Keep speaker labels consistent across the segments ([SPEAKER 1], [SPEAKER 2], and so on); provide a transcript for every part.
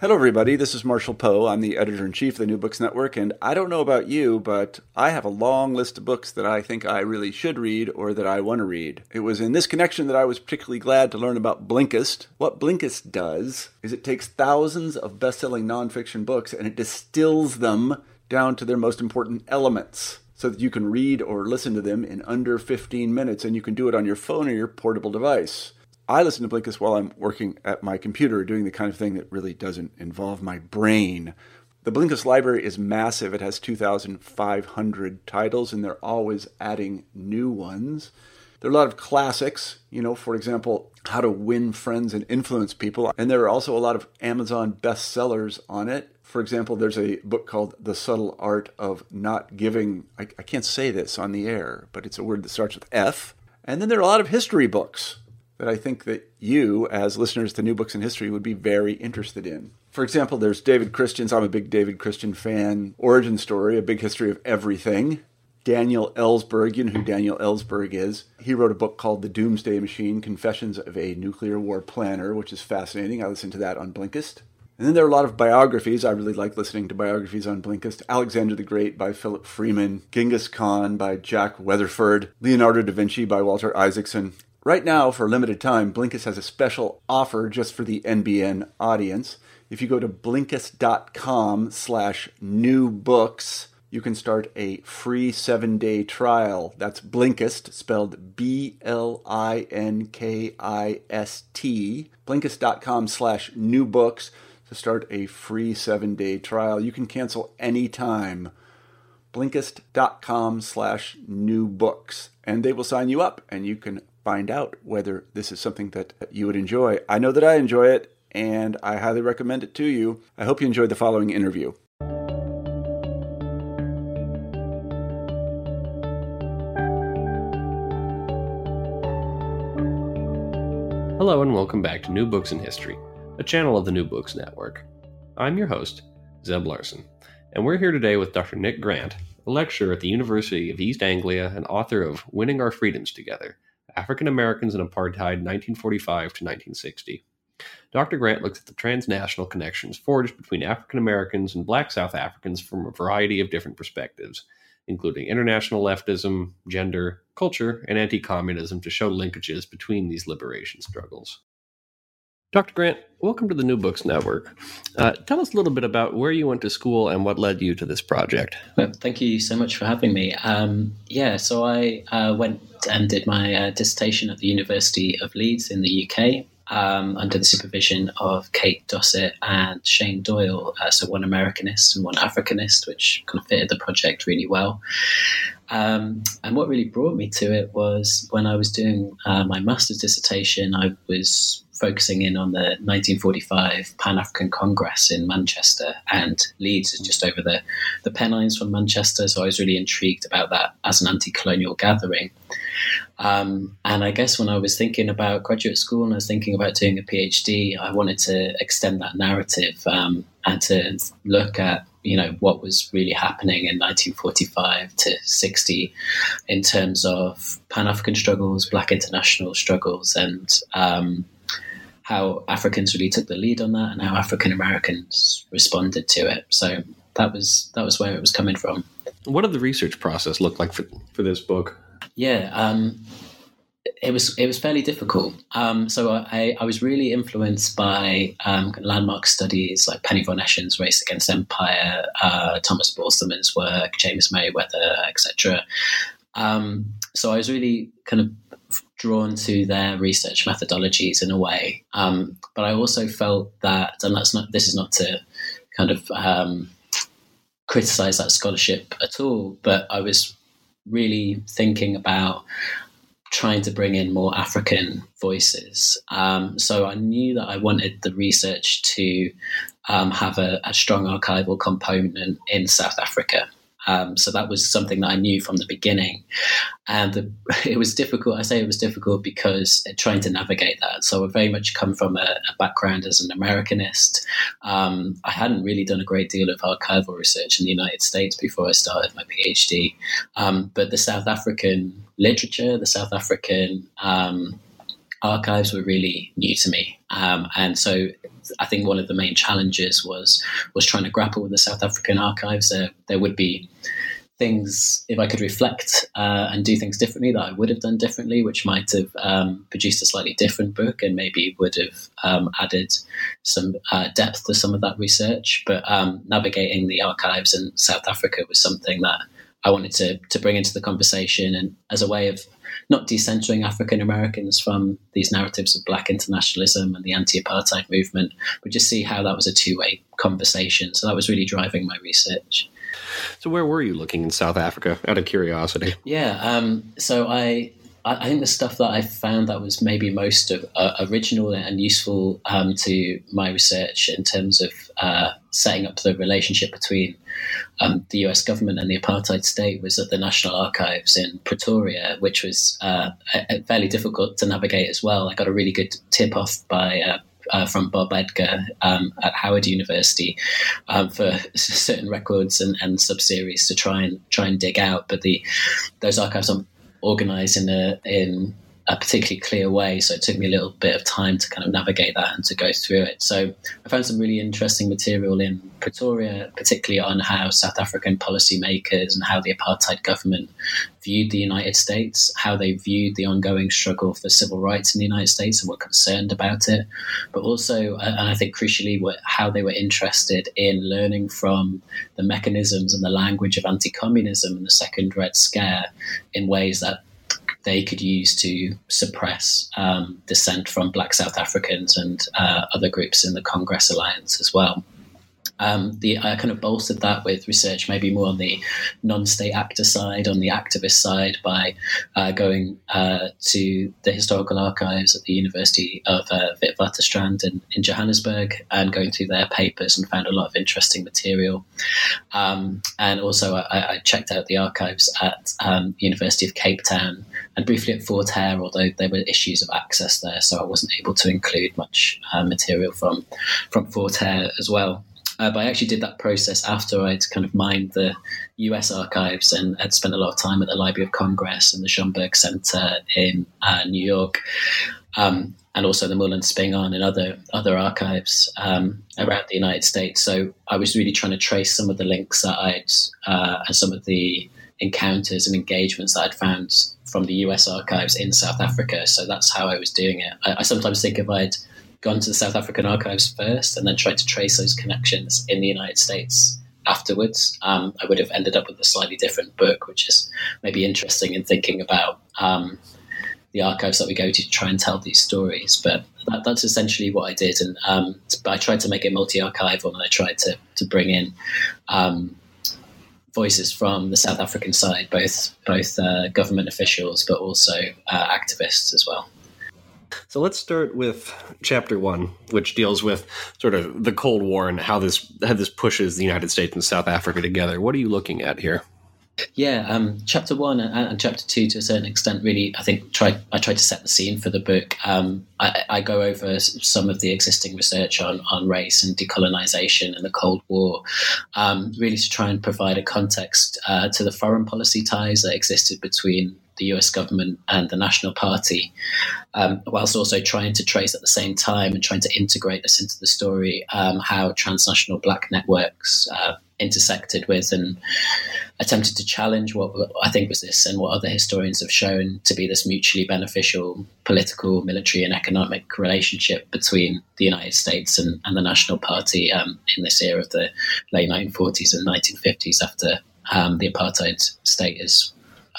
[SPEAKER 1] Hello, everybody. This is Marshall Poe. I'm the editor in chief of the New Books Network, and I don't know about you, but I have a long list of books that I think I really should read or that I want to read. It was in this connection that I was particularly glad to learn about Blinkist. What Blinkist does is it takes thousands of best selling nonfiction books and it distills them down to their most important elements so that you can read or listen to them in under 15 minutes, and you can do it on your phone or your portable device. I listen to Blinkist while I'm working at my computer, doing the kind of thing that really doesn't involve my brain. The Blinkist library is massive. It has 2,500 titles, and they're always adding new ones. There are a lot of classics, you know, for example, How to Win Friends and Influence People. And there are also a lot of Amazon bestsellers on it. For example, there's a book called The Subtle Art of Not Giving. I, I can't say this on the air, but it's a word that starts with F. And then there are a lot of history books that I think that you, as listeners to New Books in History, would be very interested in. For example, there's David Christian's, I'm a big David Christian fan, Origin Story, A Big History of Everything. Daniel Ellsberg, you know who Daniel Ellsberg is. He wrote a book called The Doomsday Machine Confessions of a Nuclear War Planner, which is fascinating. I listened to that on Blinkist. And then there are a lot of biographies. I really like listening to biographies on Blinkist. Alexander the Great by Philip Freeman, Genghis Khan by Jack Weatherford, Leonardo da Vinci by Walter Isaacson, Right now, for a limited time, Blinkist has a special offer just for the NBN audience. If you go to blinkist.com slash new books, you can start a free seven day trial. That's Blinkist, spelled B L I N K I S T. Blinkist.com slash new books to start a free seven day trial. You can cancel anytime. Blinkist.com slash new books. And they will sign you up and you can find out whether this is something that you would enjoy. I know that I enjoy it, and I highly recommend it to you. I hope you enjoyed the following interview.
[SPEAKER 2] Hello, and welcome back to New Books in History, a channel of the New Books Network. I'm your host, Zeb Larson, and we're here today with Dr. Nick Grant, a lecturer at the University of East Anglia and author of Winning Our Freedoms Together African Americans in Apartheid 1945 to 1960. Dr. Grant looks at the transnational connections forged between African Americans and Black South Africans from a variety of different perspectives, including international leftism, gender, culture, and anti communism to show linkages between these liberation struggles. Dr. Grant, welcome to the New Books Network. Uh, tell us a little bit about where you went to school and what led you to this project.
[SPEAKER 3] Well, thank you so much for having me. Um, yeah, so I uh, went and did my uh, dissertation at the University of Leeds in the UK um, under the supervision of Kate Dossett and Shane Doyle, uh, so one Americanist and one Africanist, which kind of fitted the project really well. Um, and what really brought me to it was when I was doing uh, my master's dissertation, I was focusing in on the 1945 Pan African Congress in Manchester, and Leeds just over the, the Pennines from Manchester. So I was really intrigued about that as an anti colonial gathering. Um, and I guess when I was thinking about graduate school and I was thinking about doing a PhD, I wanted to extend that narrative um, and to look at you know what was really happening in 1945 to 60 in terms of Pan African struggles, Black international struggles, and um, how Africans really took the lead on that and how African Americans responded to it. So that was that was where it was coming from.
[SPEAKER 2] What did the research process look like for, for this book?
[SPEAKER 3] Yeah, um, it was it was fairly difficult. Um, so I, I was really influenced by um, landmark studies like Penny von Eschen's Race Against Empire, uh, Thomas Borstelmann's work, James Meriwether, etc. Um, so I was really kind of drawn to their research methodologies in a way. Um, but I also felt that, and that's not, this is not to kind of um, criticize that scholarship at all, but I was really thinking about trying to bring in more African voices. Um, so I knew that I wanted the research to um, have a, a, strong archival component in South Africa. Um, so that was something that I knew from the beginning, and the, it was difficult. I say it was difficult because trying to navigate that. So I very much come from a, a background as an Americanist. Um, I hadn't really done a great deal of archival research in the United States before I started my PhD, um, but the South African literature, the South African um, archives were really new to me, um, and so I think one of the main challenges was was trying to grapple with the South African archives. Uh, there would be things if I could reflect uh, and do things differently that I would have done differently, which might have um, produced a slightly different book and maybe would have um, added some uh, depth to some of that research. But um, navigating the archives in South Africa was something that I wanted to to bring into the conversation and as a way of not decentering African Americans from these narratives of black internationalism and the anti apartheid movement, but just see how that was a two way conversation. So that was really driving my research.
[SPEAKER 2] So, where were you looking in South Africa out of curiosity?
[SPEAKER 3] Yeah, um, so I I, think the stuff that I found that was maybe most of, uh, original and useful um, to my research in terms of uh, setting up the relationship between um, the US government and the apartheid state was at the National Archives in Pretoria, which was uh, fairly difficult to navigate as well. I got a really good tip off by uh, uh, from Bob Edgar um, at Howard University um, for certain records and, and sub-series to try and try and dig out. But the those archives are organized in a in a particularly clear way. So it took me a little bit of time to kind of navigate that and to go through it. So I found some really interesting material in Pretoria, particularly on how South African policymakers and how the apartheid government viewed the United States, how they viewed the ongoing struggle for civil rights in the United States and were concerned about it, but also, and I think crucially, how they were interested in learning from the mechanisms and the language of anti communism and the Second Red Scare in ways that they could use to suppress um, dissent from black South Africans and uh, other groups in the Congress Alliance as well. Um, the, I kind of bolstered that with research, maybe more on the non-state actor side, on the activist side, by uh, going uh, to the historical archives at the University of uh, Witwatersrand in, in Johannesburg and going through their papers and found a lot of interesting material. Um, and also, I, I, checked out the archives at um, University of Cape Town and briefly at Fort Hare, although there were issues of access there, so I wasn't able to include much uh, material from from Fort Hare as well. Uh, but I actually did that process after I'd kind of mined the US archives and had spent a lot of time at the Library of Congress and the Schomburg Center in uh, New York. Um, and also the Moorland Spingarn and other other archives um, around the United States. So I was really trying to trace some of the links that I'd uh, and some of the encounters and engagements that I'd found from the US archives in South Africa. So that's how I was doing it. I, I sometimes think if I'd gone to the South African archives first and then tried to trace those connections in the United States afterwards, um, I would have ended up with a slightly different book, which is maybe interesting in thinking about um, the archives that we go to to try and tell these stories. But that, that's essentially what I did, and um, I tried to make it multi-archival, and I tried to to bring in um, voices from the South African side, both both uh, government officials, but also uh, activists as well.
[SPEAKER 2] So let's start with chapter one, which deals with sort of the Cold War and how this how this pushes the United States and South Africa together. What are you looking at here?
[SPEAKER 3] Yeah, um, chapter one and, and, chapter two, to a certain extent, really, I think try I tried to set the scene for the book. Um, I, I, go over some of the existing research on, on race and decolonization and the Cold War, um, really to try and provide a context uh, to the foreign policy ties that existed between the US government and the National Party, um, whilst also trying to trace at the same time and trying to integrate this into the story um, how transnational black networks uh, intersected with and attempted to challenge what I think was this and what other historians have shown to be this mutually beneficial political, military, and economic relationship between the United States and, and the National Party um, in this era of the late 1940s and 1950s after um, the apartheid state is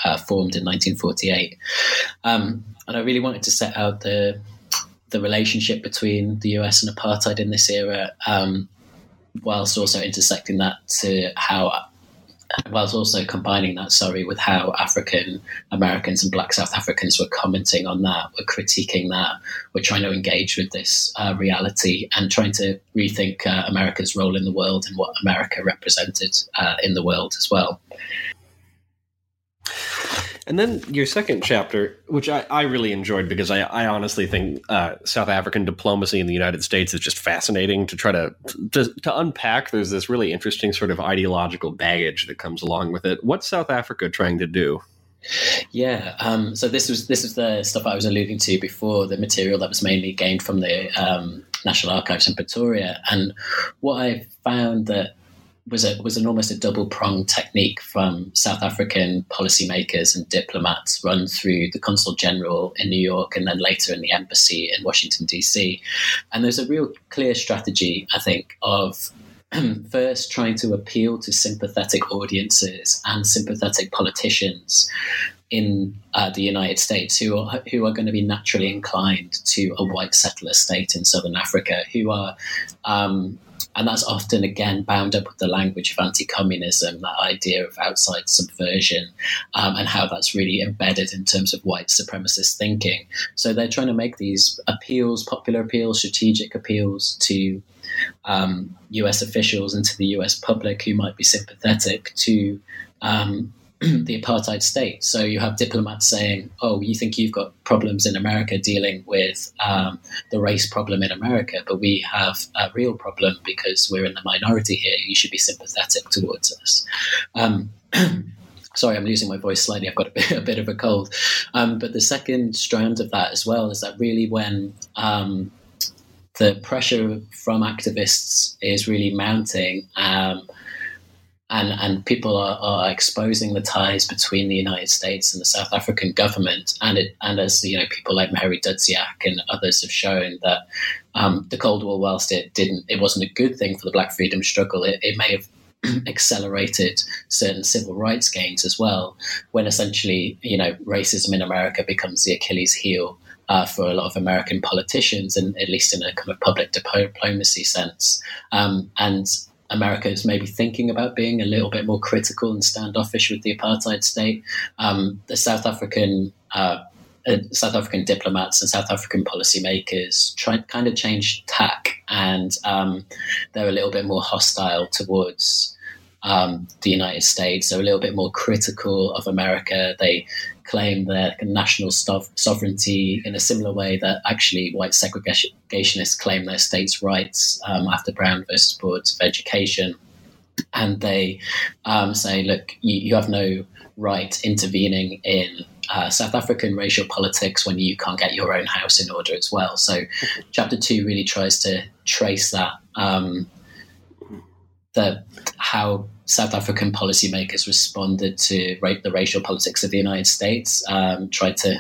[SPEAKER 3] uh, formed in 1948. Um, and I really wanted to set out the the relationship between the US and apartheid in this era, um, whilst also intersecting that to how whilst also combining that, sorry, with how African Americans and Black South Africans were commenting on that, were critiquing that, were trying to engage with this uh, reality and trying to rethink uh, America's role in the world and what America represented uh, in the world as well.
[SPEAKER 2] And then your second chapter, which I, I really enjoyed because I, I honestly think uh, South African diplomacy in the United States is just fascinating to try to, to, to unpack. There's this really interesting sort of ideological baggage that comes along with it. What's South Africa trying to do?
[SPEAKER 3] Yeah, um, so this was this was the stuff I was alluding to before. The material that was mainly gained from the um, National Archives in Pretoria, and what I found that was a, was an almost a double pronged technique from South African policymakers and diplomats run through the consul general in New York and then later in the embassy in Washington D.C. And there's a real clear strategy, I think, of first trying to appeal to sympathetic audiences and sympathetic politicians in uh, the United States who are who are going to be naturally inclined to a white settler state in southern Africa, who are um, and that's often again bound up with the language of anti-communism, that idea of outside subversion, um, and how that's really embedded in terms of white supremacist thinking. So they're trying to make these appeals, popular appeals, strategic appeals to um, U.S. officials and to the U.S. public who might be sympathetic to um, the apartheid state. So you have diplomats saying, "Oh, you think you've got problems in America dealing with um, the race problem in America, but we have a real problem because we're in the minority here. You should be sympathetic towards us." Um, sorry, I'm losing my voice slightly. I've got a bit, a bit of a cold. Um, but the second strand of that as well is that really when um, the pressure from activists is really mounting. And, and people are, are, exposing the ties between the United States and the South African government. And it, and as you know, people like Mary Dudziak and others have shown that um, the Cold War, whilst it didn't, it wasn't a good thing for the Black freedom struggle. It, it may have accelerated certain civil rights gains as well. When essentially, you know, racism in America becomes the Achilles heel. Uh, for a lot of American politicians, and at least in a kind of public diplomacy sense, um, and America is maybe thinking about being a little bit more critical and standoffish with the apartheid state. Um, the South African uh, uh, South African diplomats and South African policymakers try kind of change tack, and um, they're a little bit more hostile towards um, the United States. They're a little bit more critical of America. They claim their national sovereignty in a similar way that actually white segregationists claim their states' rights um, after Brown versus Boards of Education. And they um, say, look, you, you, have no right intervening in uh, South African racial politics when you can't get your own house in order as well. So, chapter two really tries to trace that. Um, the how South African policymakers responded to the racial politics of the United States, um, tried to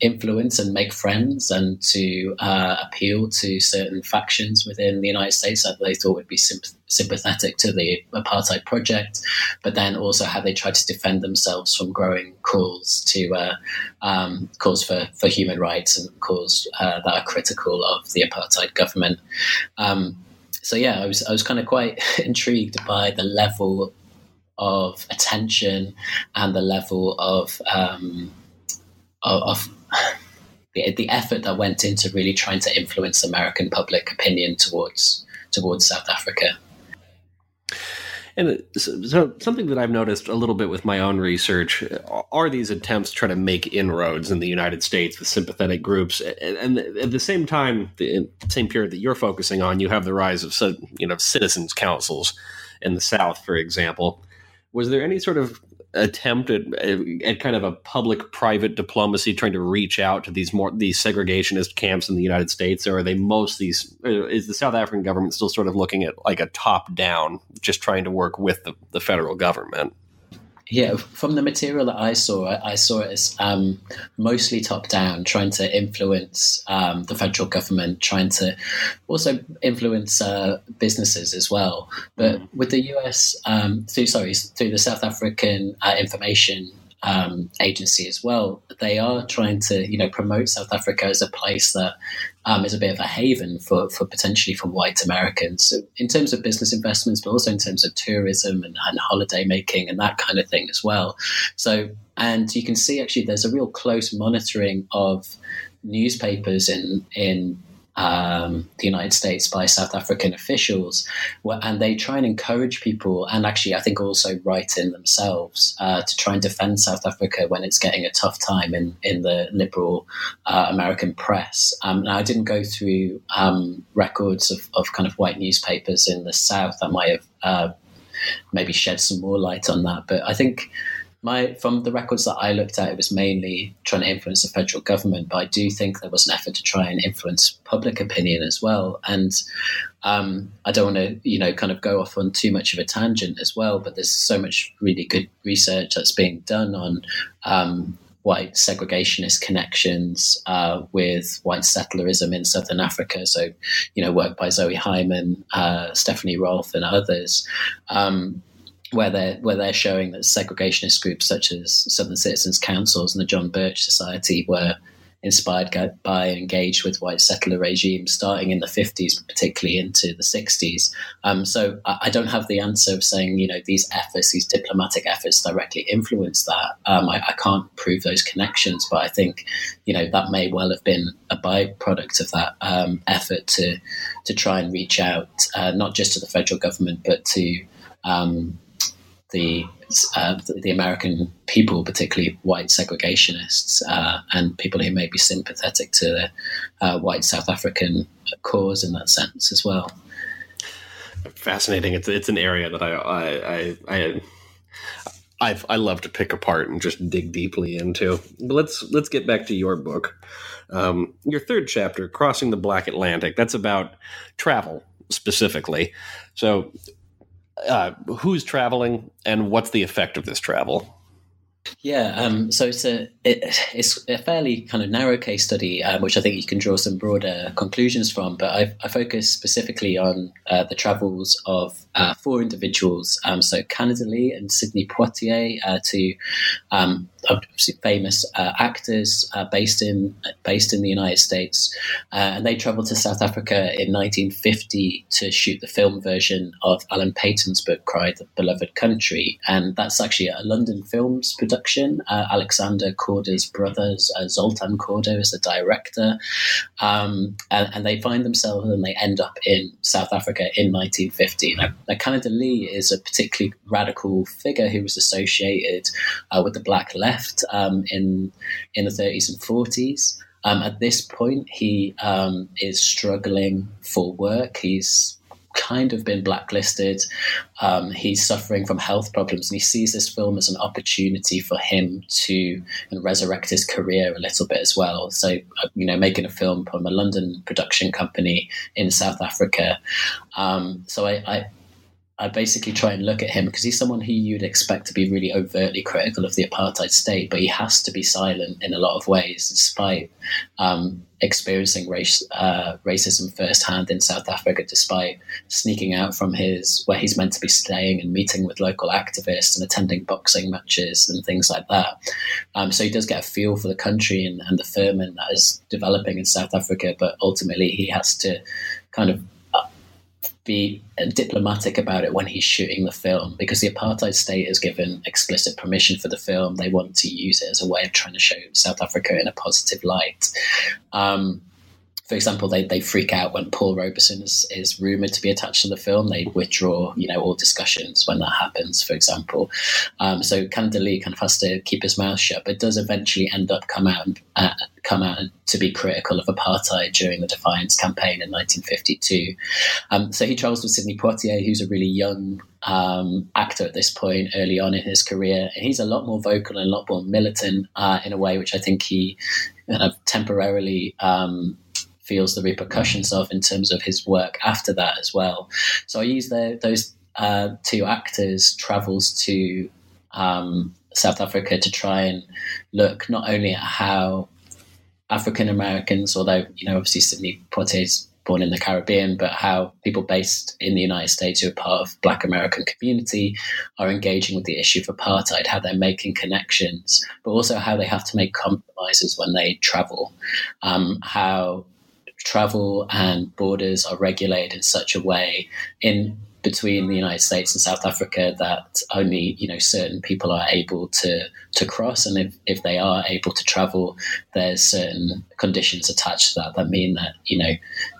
[SPEAKER 3] influence and make friends and to uh, appeal to certain factions within the United States that they thought would be sympathetic to the apartheid project, but then also how they tried to defend themselves from growing calls to uh, um, calls for, for human rights and calls uh, that are critical of the apartheid government. Um, so yeah, I was I was kind of quite intrigued by the level of attention and the level of um, of, of the, the effort that went into really trying to influence American public opinion towards towards South Africa.
[SPEAKER 2] And so, something that I've noticed a little bit with my own research uh, are these attempts to try to make inroads in the United States with sympathetic groups. And at the same time, the same period that you're focusing on, you have the rise of you know citizens councils in the South, for example. Was there any sort of attempt at, at kind of a public-private diplomacy, trying to reach out to these more these segregationist camps in the United States, or are they most these? Uh, is the South African government still sort of looking at like a top-down, just trying to work with the, the federal government?
[SPEAKER 3] Yeah, from the material that I saw, I saw it as um, mostly top down, trying to influence um, the federal government, trying to also influence uh, businesses as well. But mm. with the US, um, through sorry, through the South African uh, information um, agency as well, they are trying to you know promote South Africa as a place that um, is a bit of a haven for, for potentially for white Americans so in terms of business investments, but also in terms of tourism and, and holiday making and that kind of thing as well. So, and you can see actually there's a real close monitoring of newspapers in in um, the United States by South African officials, and they try and encourage people, and actually, I think also write in themselves uh, to try and defend South Africa when it's getting a tough time in in the liberal uh, American press. Um, now, I didn't go through um, records of, of kind of white newspapers in the South that might have uh, maybe shed some more light on that, but I think my from the records that I looked at, it was mainly trying to influence the federal government. But I do think there was an effort to try and influence public opinion as well. And um, I don't want to, you know, kind of go off on too much of a tangent as well. But there's so much really good research that's being done on. Um, white segregationist connections uh, with white settlerism in southern Africa. So, you know, work by Zoe Hyman, uh, Stephanie Rolph, and others. Um, where they're where they're showing that segregationist groups such as Southern Citizens Councils and the John Birch Society were inspired by and engaged with white settler regimes starting in the 50s, but particularly into the 60s. Um, so I, I, don't have the answer of saying, you know, these efforts, these diplomatic efforts directly influence that. Um, I, I, can't prove those connections, but I think, you know, that may well have been a byproduct of that um, effort to, to try and reach out, uh, not just to the federal government, but to um, the uh, the American people, particularly white segregationists uh, and people who may be sympathetic to the uh, white South African cause in that sense as well.
[SPEAKER 2] Fascinating. It's it's an area that I I I. I I love to pick apart and just dig deeply into. But let's let's get back to your book. Um, your third chapter, "Crossing the Black Atlantic," that's about travel specifically. So, uh, who's traveling and what's the effect of this travel?
[SPEAKER 3] Yeah, um, so it's a it, it's a fairly kind of narrow case study, um, which I think you can draw some broader conclusions from. But I, I focus specifically on uh, the travels of uh, four individuals. Um, so Canada Lee and Sidney Poitier, uh, two um, obviously famous uh, actors uh, based in based in the United States, uh, and they travelled to South Africa in 1950 to shoot the film version of Alan Paton's book "Cry the Beloved Country," and that's actually a London Films production. Uh, Alexander Korda's brothers, Zoltan Korda is the director, um, and, and, they find themselves and they end up in South Africa in 1950. Now, now Canada Lee is a particularly radical figure who was associated uh, with the Black Left um, in in the 30s and 40s. Um, at this point, he um, is struggling for work. He's kind of been blacklisted. Um, he's suffering from health problems, and he sees this film as an opportunity for him to resurrect his career a little bit as well. So, uh, you know, making a film from a London production company in South Africa. Um, so I, I I basically try and look at him because he's someone who you'd expect to be really overtly critical of the apartheid state, but he has to be silent in a lot of ways, despite um, experiencing race, uh, racism firsthand in South Africa, despite sneaking out from his where he's meant to be staying and meeting with local activists and attending boxing matches and things like that. Um, so he does get a feel for the country and, and the firm that is developing in South Africa, but ultimately he has to kind of be diplomatic about it when he's shooting the film because the apartheid state has given explicit permission for the film. They want to use it as a way of trying to show South Africa in a positive light. Um, for example, they, they freak out when Paul Robeson is, is rumored to be attached to the film. They withdraw, you know, all discussions when that happens, for example. Um, so Canada Lee kind of has to keep his mouth shut, but does eventually end up come out uh, come out to be critical of apartheid during the Defiance campaign in 1952. Um, so he travels with Sidney Poitier, who's a really young um, actor at this point, early on in his career, and he's a lot more vocal and a lot more militant uh, in a way which I think he kind of temporarily um, feels the repercussions of in terms of his work after that as well. So I use the, those uh, two actors' travels to um, South Africa to try and look not only at how African Americans, although you know obviously Sidney Poitier's born in the Caribbean, but how people based in the United States who are part of Black American community are engaging with the issue of apartheid, how they're making connections, but also how they have to make compromises when they travel, um, how travel and borders are regulated in such a way in between the United States and South Africa that only you know certain people are able to to cross, and if, if they are able to travel, there's certain conditions attached to that that mean that you know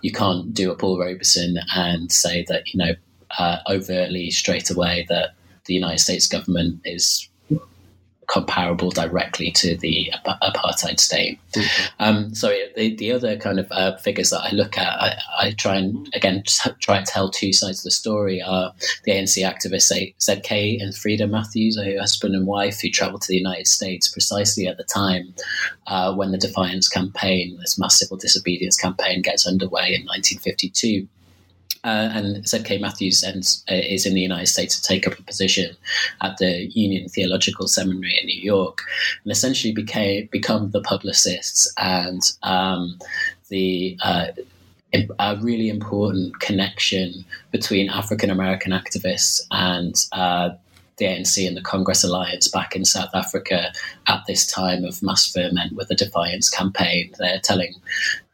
[SPEAKER 3] you can't do a Paul Robeson and say that you know uh, overtly straight away that the United States government is comparable directly to the apartheid state. Mm-hmm. Um, so the, the other kind of uh, figures that I look at, I, I, try and again try and tell two sides of the story. Are the ANC activists ZK and Frieda Matthews, a husband and wife who travelled to the United States precisely at the time uh, when the Defiance campaign, this massive disobedience campaign, gets underway in 1952. Uh, and ZK Matthews ends, uh, is in the United States to take up a position at the Union Theological Seminary in New York, and essentially became become the publicists and um, the uh, a really important connection between African American activists and uh, the ANC and the Congress Alliance back in South Africa at this time of mass ferment with the Defiance campaign. They're telling,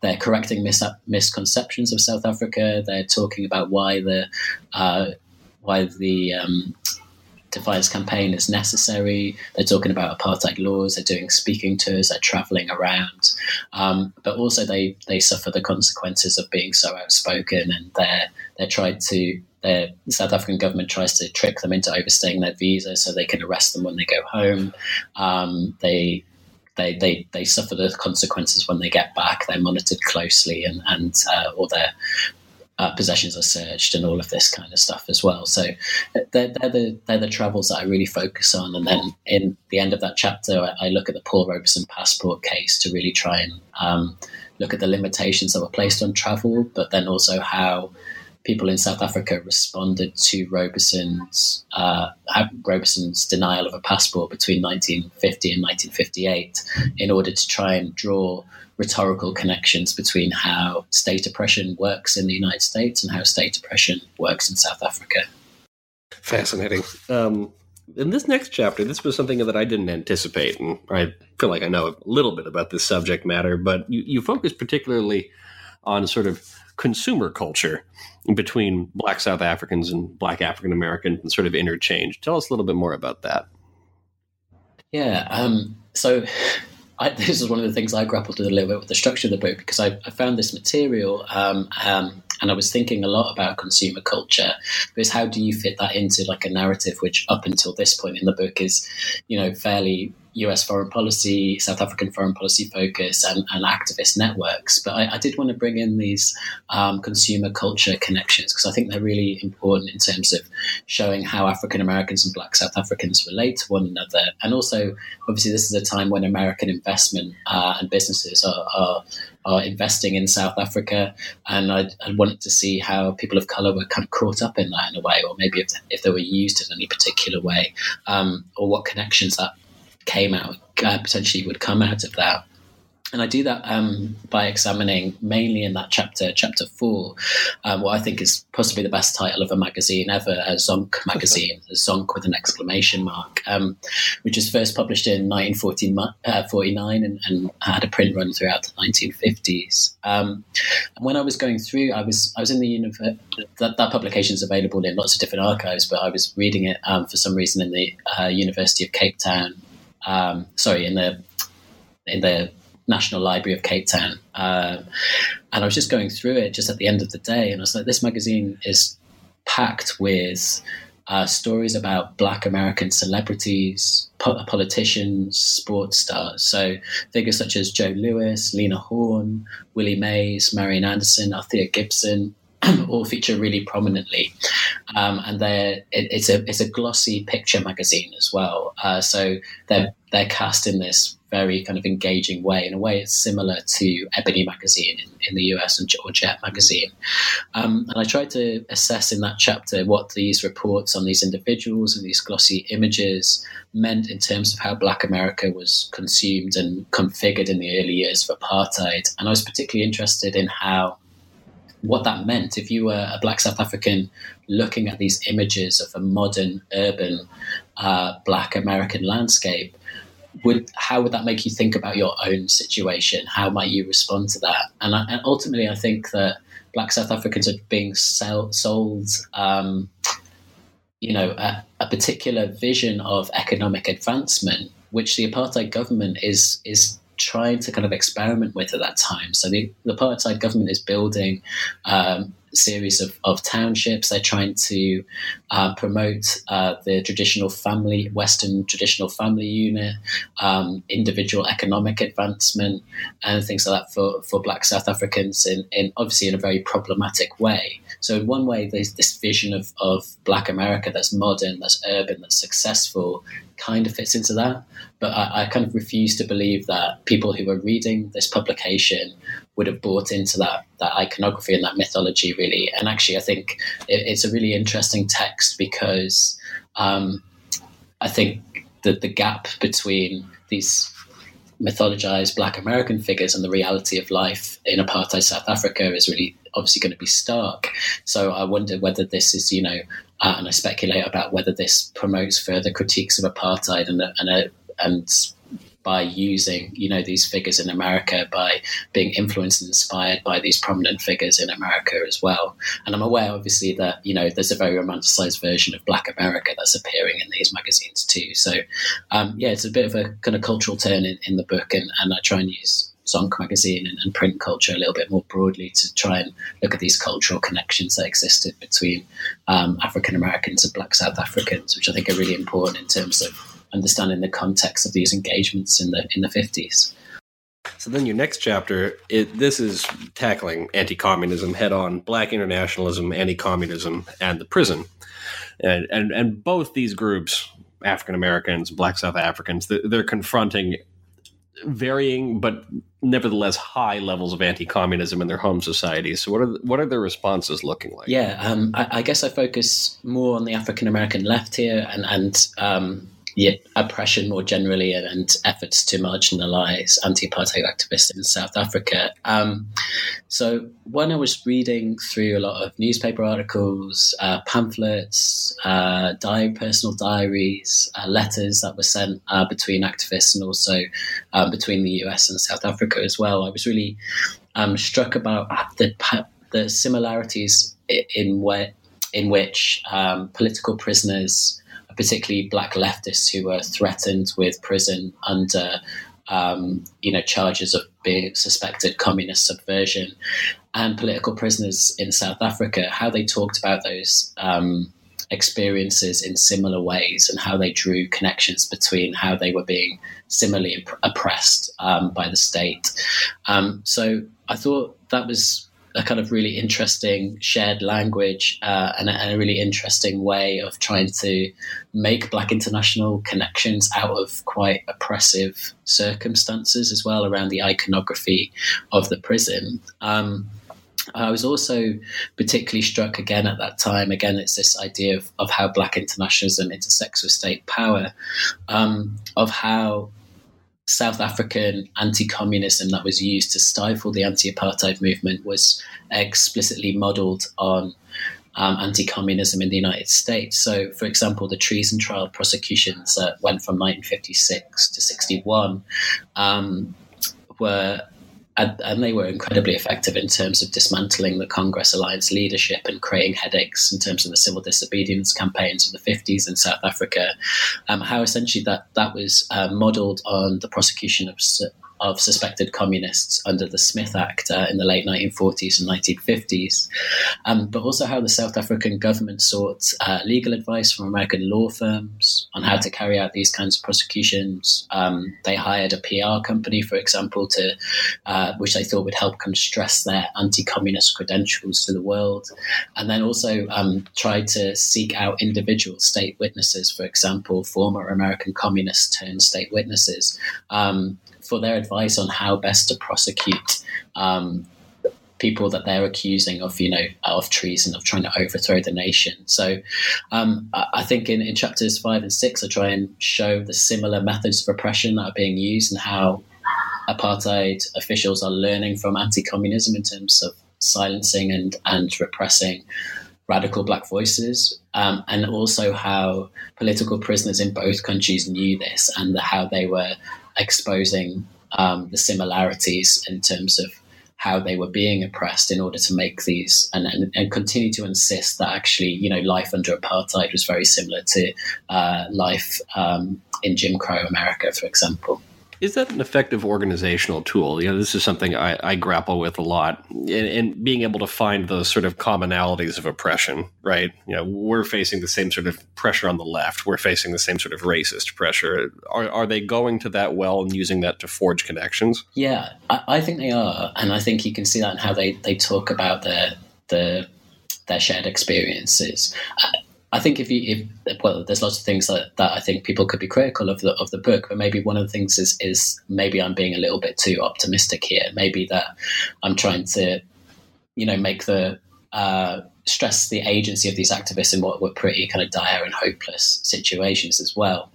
[SPEAKER 3] they're correcting mis- misconceptions of South Africa. They're talking about why the uh, why the um, Defiance campaign is necessary. They're talking about apartheid laws. They're doing speaking tours. They're traveling around, um, but also they they suffer the consequences of being so outspoken, and they're they're trying to the South African government tries to trick them into overstaying their visa so they can arrest them when they go home. Um, they they, they, they suffer the consequences when they get back. They're monitored closely, and and uh, all their uh, possessions are searched, and all of this kind of stuff as well. So they're, they're the they're the travels that I really focus on. And then in the end of that chapter, I, I look at the Paul Robeson passport case to really try and um, look at the limitations that were placed on travel, but then also how people in South Africa responded to Robeson's uh, Robeson's denial of a passport between 1950 and 1958 in order to try and draw rhetorical connections between how state oppression works in the United States and how state oppression works in South Africa.
[SPEAKER 2] Fascinating. Um, in this next chapter, this was something that I didn't anticipate, and I feel like I know a little bit about this subject matter, but you, you focus particularly on sort of consumer culture between black South Africans and black African Americans and sort of interchange. Tell us a little bit more about that.
[SPEAKER 3] Yeah. Um, so I, this is one of the things I grappled with a little bit with the structure of the book because I, I found this material um, um, and I was thinking a lot about consumer culture because how do you fit that into like a narrative which up until this point in the book is, you know, fairly US foreign policy, South African foreign policy focus, and, and activist networks. But I, I, did want to bring in these um, consumer culture connections because I think they're really important in terms of showing how African Americans and Black South Africans relate to one another. And also, obviously, this is a time when American investment uh, and businesses are, are, are investing in South Africa, and I, I, wanted to see how people of color were kind of caught up in that in a way, or maybe if, if they were used in any particular way, um, or what connections that came out, uh, potentially would come out of that. And I do that um, by examining mainly in that chapter, chapter four, um, what I think is possibly the best title of a magazine ever, a Zonk magazine, a Zonk with an exclamation mark, um, which was first published in 1949 uh, and, and, had a print run throughout the 1950s. Um, when I was going through, I was I was in the university. That, that publication is available in lots of different archives, but I was reading it um, for some reason in the uh, University of Cape Town um, sorry, in the in the National Library of Cape Town, um, and I was just going through it just at the end of the day, and I was like, this magazine is packed with uh, stories about Black American celebrities, po- politicians, sports stars. So figures such as Joe Louis, Lena Horne, Willie Mays, Marian Anderson, Althea Gibson, all feature really prominently, um, and they're it, it's a it's a glossy picture magazine as well. Uh, so they're they're cast in this very kind of engaging way. In a way, it's similar to Ebony magazine in, in the US and or Jet magazine. Um, and I tried to assess in that chapter what these reports on these individuals and these glossy images meant in terms of how Black America was consumed and configured in the early years of apartheid. And I was particularly interested in how what that meant. If you were a black South African looking at these images of a modern urban uh, black American landscape, would how would that make you think about your own situation? How might you respond to that? And, I, and ultimately, I think that black South Africans are being sell, sold, um, you know, a, a particular vision of economic advancement, which the apartheid government is is trying to kind of experiment with at that time. So the, the apartheid government is building um, series of, of townships. They're trying to uh, promote uh, the traditional family, Western traditional family unit, um, individual economic advancement, and things like that for, for Black South Africans, in, in obviously in a very problematic way. So in one way, there's this vision of, of Black America that's modern, that's urban, that's successful, kind of fits into that. But I, I kind of refuse to believe that people who are reading this publication would have bought into that that iconography and that mythology really. And actually, I think it, it's a really interesting text because um, I think that the gap between these mythologized Black American figures and the reality of life in apartheid South Africa is really obviously going to be stark. So I wonder whether this is, you know, uh, and I speculate about whether this promotes further critiques of apartheid and and and by using you know these figures in America, by being influenced and inspired by these prominent figures in America as well. And I'm aware, obviously, that you know there's a very romanticized version of Black America that's appearing in these magazines too. So um, yeah, it's a bit of a kind of cultural turn in, in the book, and, and I try and use Zonk magazine and, and, print culture a little bit more broadly to try and look at these cultural connections that existed between um, African Americans and Black South Africans, which I think are really important in terms of understanding the context of these engagements in the in the fifties.
[SPEAKER 2] So then your next chapter, it, this is tackling anti-communism head on, black internationalism, anti-communism, and the prison. And, and, and both these groups, African Americans, black South Africans, they're confronting varying but nevertheless high levels of anti-communism in their home societies. So, what are what are their responses looking like?
[SPEAKER 3] Yeah, um, I, I, guess I focus more on the African American left here, and and um, oppression more generally and, and, efforts to marginalize anti-apartheid activists in South Africa. Um, so when I was reading through a lot of newspaper articles, uh, pamphlets, uh, personal diaries, uh, letters that were sent uh, between activists and also um, between the US and South Africa as well, I was really um, struck about the the similarities in where in which um, political prisoners particularly black leftists who were threatened with prison under um, you know charges of being suspected communist subversion and political prisoners in South Africa, how they talked about those um, experiences in similar ways and how they drew connections between how they were being similarly oppressed um, by the state. Um, so I thought that was a kind of really interesting shared language uh, and, a, and, a, really interesting way of trying to make Black international connections out of quite oppressive circumstances as well around the iconography of the prison. Um, I was also particularly struck again at that time. Again, it's this idea of, of how Black internationalism intersects with state power, um, of how South African anti communism that was used to stifle the anti apartheid movement was explicitly modeled on um, anti communism in the United States. So, for example, the treason trial prosecutions that went from 1956 to 61 um, were and, and, they were incredibly effective in terms of dismantling the Congress Alliance leadership and creating headaches in terms of the civil disobedience campaigns of the 50s in South Africa. Um, how essentially that that was uh, modelled on the prosecution of of suspected communists under the Smith Act uh, in the late 1940s and 1950s, um, but also how the South African government sought uh, legal advice from American law firms on how to carry out these kinds of prosecutions. Um, they hired a PR company, for example, to uh, which they thought would help kind of stress their anti-communist credentials to the world, and then also um, tried to seek out individual state witnesses, for example, former American communists turned state witnesses. Um, for their advice on how best to prosecute um, people that they're accusing of, you know, of treason, of trying to overthrow the nation. So um, I think in, in chapters five and six, I try and show the similar methods of repression that are being used and how apartheid officials are learning from anti-communism in terms of silencing and, and repressing radical black voices, um, and also how political prisoners in both countries knew this and how they were exposing um, the similarities in terms of how they were being oppressed in order to make these and, and, and, continue to insist that actually, you know, life under apartheid was very similar to uh, life um, in Jim Crow America, for example.
[SPEAKER 2] Is that an effective organizational tool? You know, this is something I, I grapple with a lot, and, being able to find those sort of commonalities of oppression. Right? You know, we're facing the same sort of pressure on the left. We're facing the same sort of racist pressure. Are, are they going to that well and using that to forge connections?
[SPEAKER 3] Yeah, I, I think they are, and I think you can see that in how they they talk about their the their shared experiences. I think if you if well, there's lots of things that, that I think people could be critical of the of the book, but maybe one of the things is is maybe I'm being a little bit too optimistic here. Maybe that I'm trying to, you know, make the uh, stress the agency of these activists in what were pretty kind of dire and hopeless situations as well.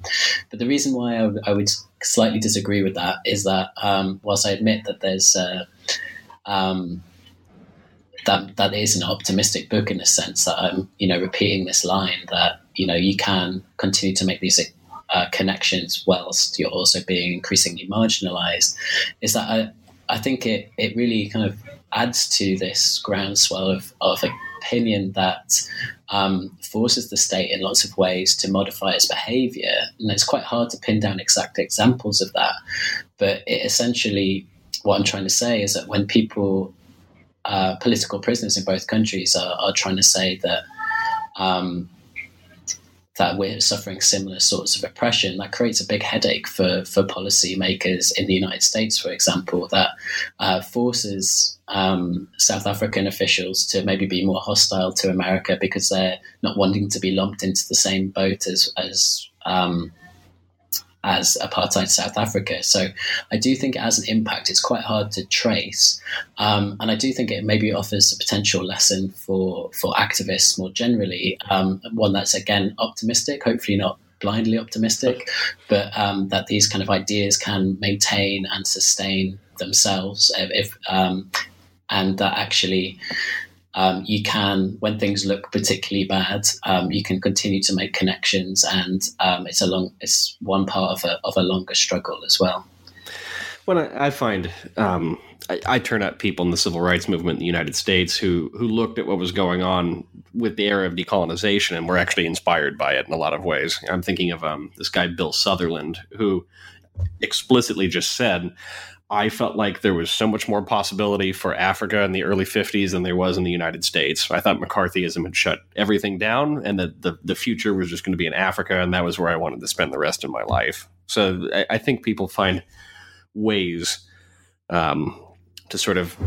[SPEAKER 3] But the reason why I, would slightly disagree with that is that um, whilst I admit that there's uh, um, that that is an optimistic book in the sense that I'm you know repeating this line that you know you can continue to make these uh, connections whilst you're also being increasingly marginalized is that I, I think it, it really kind of adds to this groundswell of, of opinion that um, forces the state in lots of ways to modify its behavior. And it's quite hard to pin down exact examples of that. But it essentially, what I'm trying to say is that when people uh, political prisoners in both countries are, are trying to say that um, that we're suffering similar sorts of oppression. That creates a big headache for for policymakers in the United States, for example, that uh, forces um, South African officials to maybe be more hostile to America because they're not wanting to be lumped into the same boat as as um, as apartheid South Africa. So I do think it has an impact. It's quite hard to trace, um, and I do think it maybe offers a potential lesson for for activists more generally. Um, one that's again optimistic, hopefully not blindly optimistic, but um, that these kind of ideas can maintain and sustain themselves if, if um, and that actually um, you can, when things look particularly bad, um, you can continue to make connections, and um, it's a long, it's one part of a of a longer struggle as well.
[SPEAKER 2] When I, I find um, I, I, turn up people in the civil rights movement in the United States who who looked at what was going on with the era of decolonization and were actually inspired by it in a lot of ways. I'm thinking of um, this guy Bill Sutherland who explicitly just said I felt like there was so much more possibility for Africa in the early 50s than there was in the United States. I thought McCarthyism had shut everything down and that the, the future was just going to be in Africa, and that was where I wanted to spend the rest of my life. So I, I think people find ways um, to sort of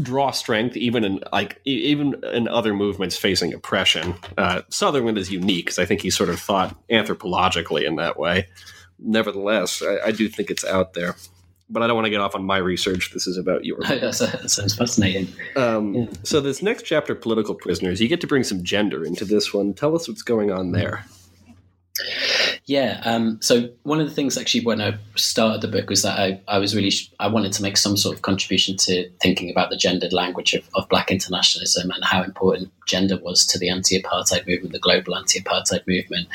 [SPEAKER 2] draw strength even in like even in other movements facing oppression. Uh, Sutherland is unique because I think he sort of thought anthropologically in that way. Nevertheless, I, I do think it's out there but I don't want to get off on my research. This is about your.
[SPEAKER 3] that sounds fascinating.
[SPEAKER 2] Um, yeah. So this next chapter, political prisoners, you get to bring some gender into this one. Tell us what's going on there.
[SPEAKER 3] Yeah. Um, so one of the things actually when I started the book was that I, I was really I wanted to make some sort of contribution to thinking about the gendered language of, of Black internationalism and how important gender was to the anti-apartheid movement, the global anti-apartheid movement.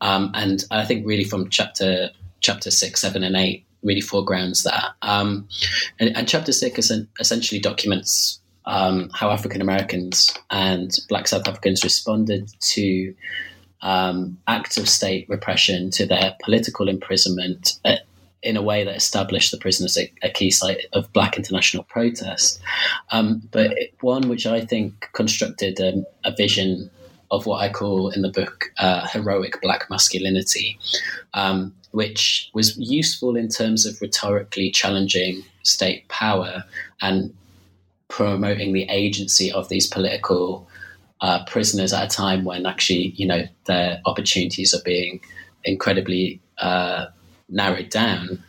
[SPEAKER 3] Um, and I think really from chapter chapter six, seven, and eight, really foregrounds that. Um, and, and, Chapter Six essentially documents um, how African Americans and Black South Africans responded to um, acts of state repression, to their political imprisonment. Uh, in a way that established the prison as a, a key site of Black international protest, um, but one which I think constructed um, a vision of what I call in the book uh, heroic black masculinity, um, which was useful in terms of rhetorically challenging state power and promoting the agency of these political uh, prisoners at a time when actually, you know, their opportunities are being incredibly uh, narrowed down,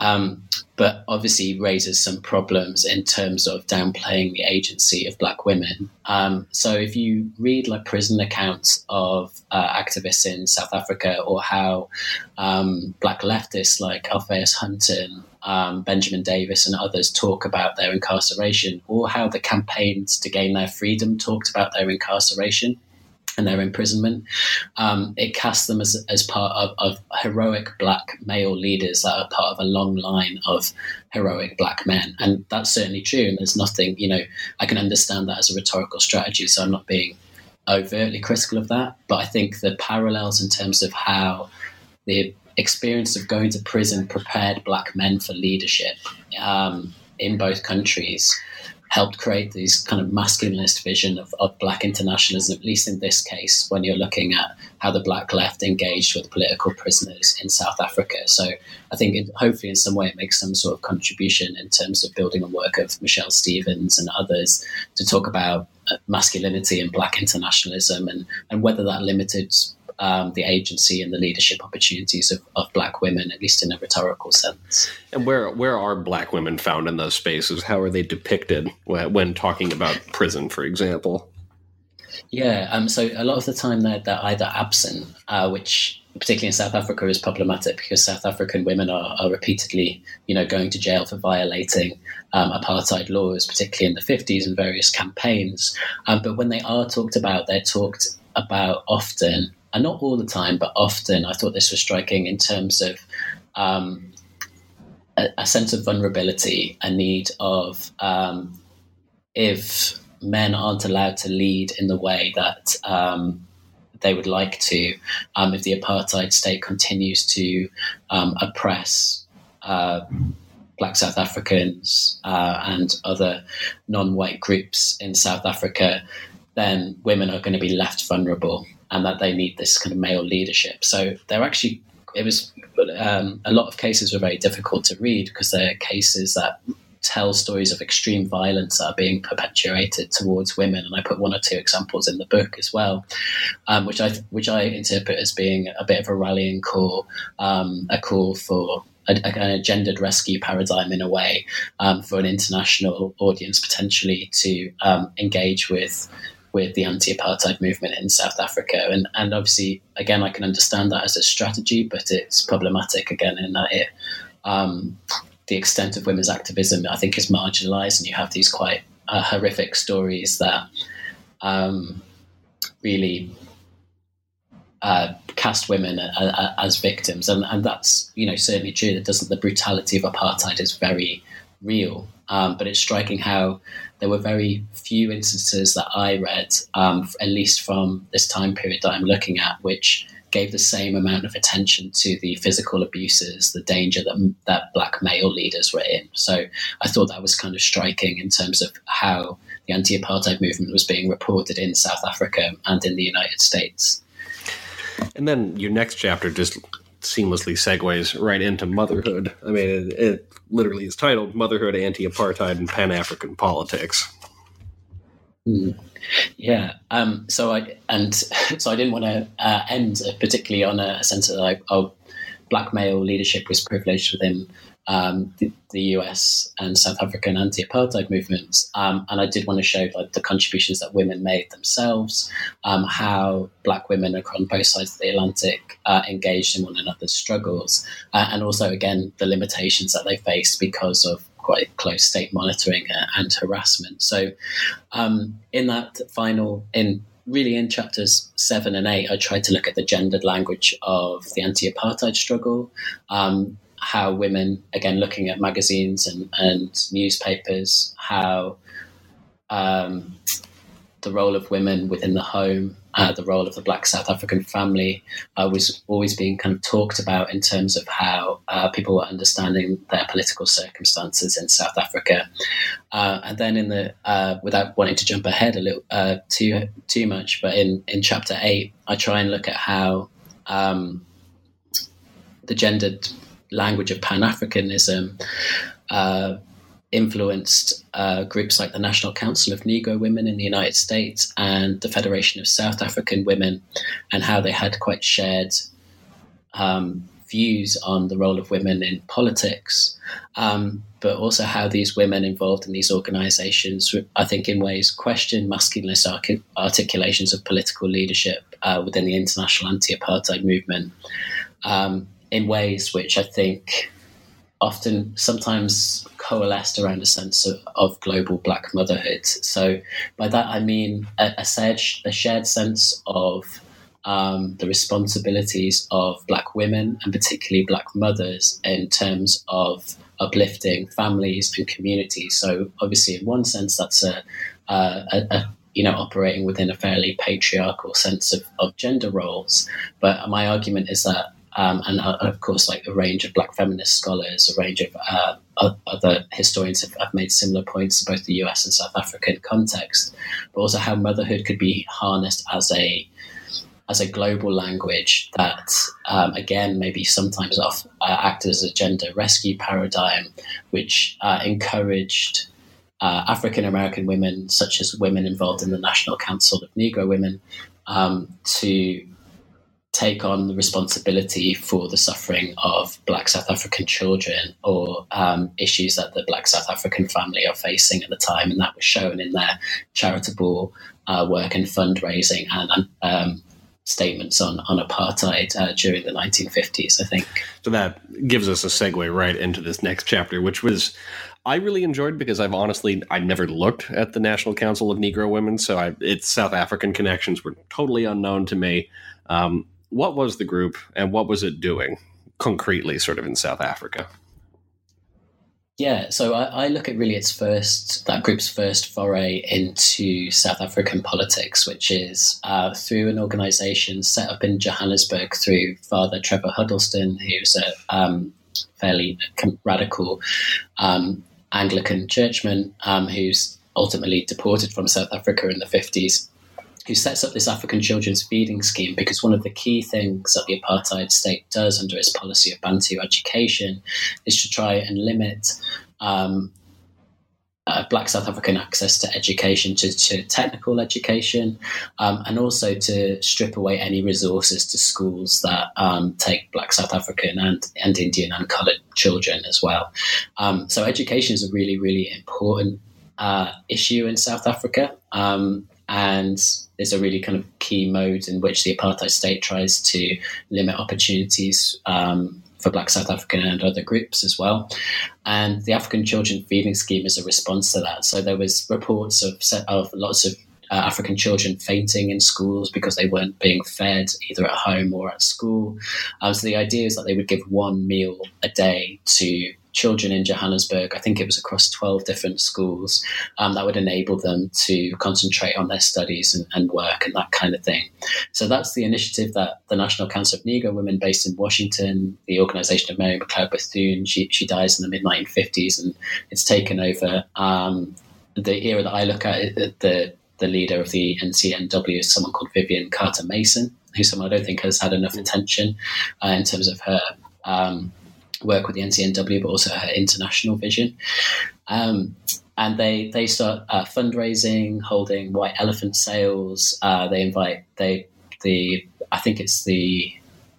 [SPEAKER 3] um, but obviously raises some problems in terms of downplaying the agency of black women. Um, so if you read like prison accounts of uh, activists in South Africa or how um, black leftists like Alphaeus Hunton, um, Benjamin Davis, and others talk about their incarceration, or how the campaigns to gain their freedom talked about their incarceration and their imprisonment. Um, it casts them as, as part of, of, heroic black male leaders that are part of a long line of heroic black men. And that's certainly true. And there's nothing, you know, I can understand that as a rhetorical strategy. So I'm not being overtly critical of that. But I think the parallels in terms of how the experience of going to prison prepared black men for leadership um, in both countries helped create these kind of masculinist vision of, of black internationalism, at least in this case, when you're looking at how the black left engaged with political prisoners in South Africa. So I think it, hopefully in some way it makes some sort of contribution in terms of building a work of Michelle Stephens and others to talk about uh, masculinity and black internationalism and, and whether that limited um, the agency and the leadership opportunities of, of black women, at least in a rhetorical sense.
[SPEAKER 2] And where where are black women found in those spaces? How are they depicted when talking about prison, for example?
[SPEAKER 3] Yeah, um, so a lot of the time they're, they're either absent, uh, which particularly in South Africa is problematic because South African women are, are repeatedly, you know, going to jail for violating um, apartheid laws, particularly in the 50s and various campaigns. Um, but when they are talked about, they're talked about often and not all the time, but often, I thought this was striking in terms of um, a, a, sense of vulnerability, a need of um, if men aren't allowed to lead in the way that um, they would like to, um, if the apartheid state continues to um, oppress. Uh, Black South Africans uh, and other non white groups in South Africa, then women are going to be left vulnerable and that they need this kind of male leadership. So they're actually, it was, um, a lot of cases were very difficult to read because they're cases that tell stories of extreme violence that are being perpetuated towards women. And I put one or two examples in the book as well, um, which I which I interpret as being a bit of a rallying call, um, a call for a, a, kind of gendered rescue paradigm in a way um, for an international audience potentially to um, engage with with the anti-apartheid movement in South Africa, and and obviously, again, I can understand that as a strategy, but it's problematic again in that it um, the extent of women's activism, I think, is marginalised, and you have these quite uh, horrific stories that um, really uh, cast women as victims, and, and that's you know certainly true. That doesn't the brutality of apartheid is very real, um, but it's striking how there were very few instances that I read, um, at least from this time period that I'm looking at, which gave the same amount of attention to the physical abuses, the danger that that black male leaders were in. So I thought that was kind of striking in terms of how the anti-apartheid movement was being reported in South Africa and in the United States.
[SPEAKER 2] And then your next chapter just seamlessly segues right into motherhood. I mean, it, it literally is titled "Motherhood, Anti-Apartheid, and Pan-African Politics."
[SPEAKER 3] Mm. Yeah. Um, so I and so I didn't want to uh, end particularly on a, sense that I, oh, black male leadership was privileged within um, the, the, US and South African anti-apartheid movements, um, and I did want to show like the contributions that women made themselves, um, how black women across both sides of the Atlantic uh, engaged in one another's struggles, uh, and also again the limitations that they faced because of quite close state monitoring uh, and harassment. So, um, in that final in really in chapters seven and eight, I tried to look at the gendered language of the anti-apartheid struggle, um, how women, again, looking at magazines and, and newspapers, how um, the role of women within the home, uh, the role of the Black South African family uh, was always being kind of talked about in terms of how uh, people were understanding their political circumstances in South Africa. Uh, and then in the, uh, without wanting to jump ahead a little uh, too too much, but in in chapter eight, I try and look at how um, the gendered language of Pan Africanism uh, influenced uh, groups like the National Council of Negro Women in the United States and the Federation of South African Women, and how they had quite shared um, views on the role of women in politics, um, but also how these women involved in these organizations, I think, in ways question masculinist artic- articulations of political leadership uh, within the international anti apartheid movement. Um, in ways which I think often sometimes coalesced around a sense of, of global black motherhood. So by that I mean a, a, shared, a shared sense of um, the responsibilities of black women and particularly black mothers in terms of uplifting families and communities. So obviously, in one sense, that's a, a, a you know, operating within a fairly patriarchal sense of, of gender roles. But my argument is that um, and uh, of course, like a range of black feminist scholars, a range of uh, other historians have, have, made similar points in both the US and South African context, but also how motherhood could be harnessed as a as a global language that, um, again, maybe sometimes off, uh, acted as a gender rescue paradigm, which uh, encouraged uh, African American women, such as women involved in the National Council of Negro Women, um, to take on the responsibility for the suffering of Black South African children or um, issues that the Black South African family are facing at the time. And that was shown in their charitable uh, work and fundraising and um, statements on, on apartheid uh, during the 1950s, I think.
[SPEAKER 2] So that gives us a segue right into this next chapter, which was. I really enjoyed because I've honestly I never looked at the National Council of Negro Women, so I, its South African connections were totally unknown to me. Um, what was the group and what was it doing concretely, sort of in South Africa?
[SPEAKER 3] Yeah, so I, I, look at really its first, that group's first foray into South African politics, which is uh, through an organization set up in Johannesburg through Father Trevor Huddleston, who's a um, fairly radical um, Anglican churchman um, who's ultimately deported from South Africa in the 50s who sets up this African children's feeding scheme because one of the key things that the apartheid state does under its policy of Bantu education is to try and limit um, uh, black South African access to education, to, to technical education, um, and also to strip away any resources to schools that um, take black South African and, and Indian and coloured children as well. Um, so education is a really, really important uh, issue in South Africa. Um, and is a really kind of key mode in which the apartheid state tries to limit opportunities um, for Black South African and other groups as well. And the African Children Feeding Scheme is a response to that. So there was reports of of lots of uh, African children fainting in schools because they weren't being fed either at home or at school. Um, so the idea is that they would give one meal a day to children in Johannesburg. I think it was across 12 different schools um, that would enable them to concentrate on their studies and, and, work and that kind of thing. So that's the initiative that the National Council of Negro Women, based in Washington, the organization of Mary McLeod Bethune, she, she dies in the mid 1950s and it's taken over. Um, the era that I look at, the the leader of the NCNW is someone called Vivian Carter Mason, who's someone I don't think has had enough attention uh, in terms of her um, work with the NCNW, but also her international vision. Um, and they they start uh, fundraising, holding white elephant sales. Uh, they invite they the I think it's the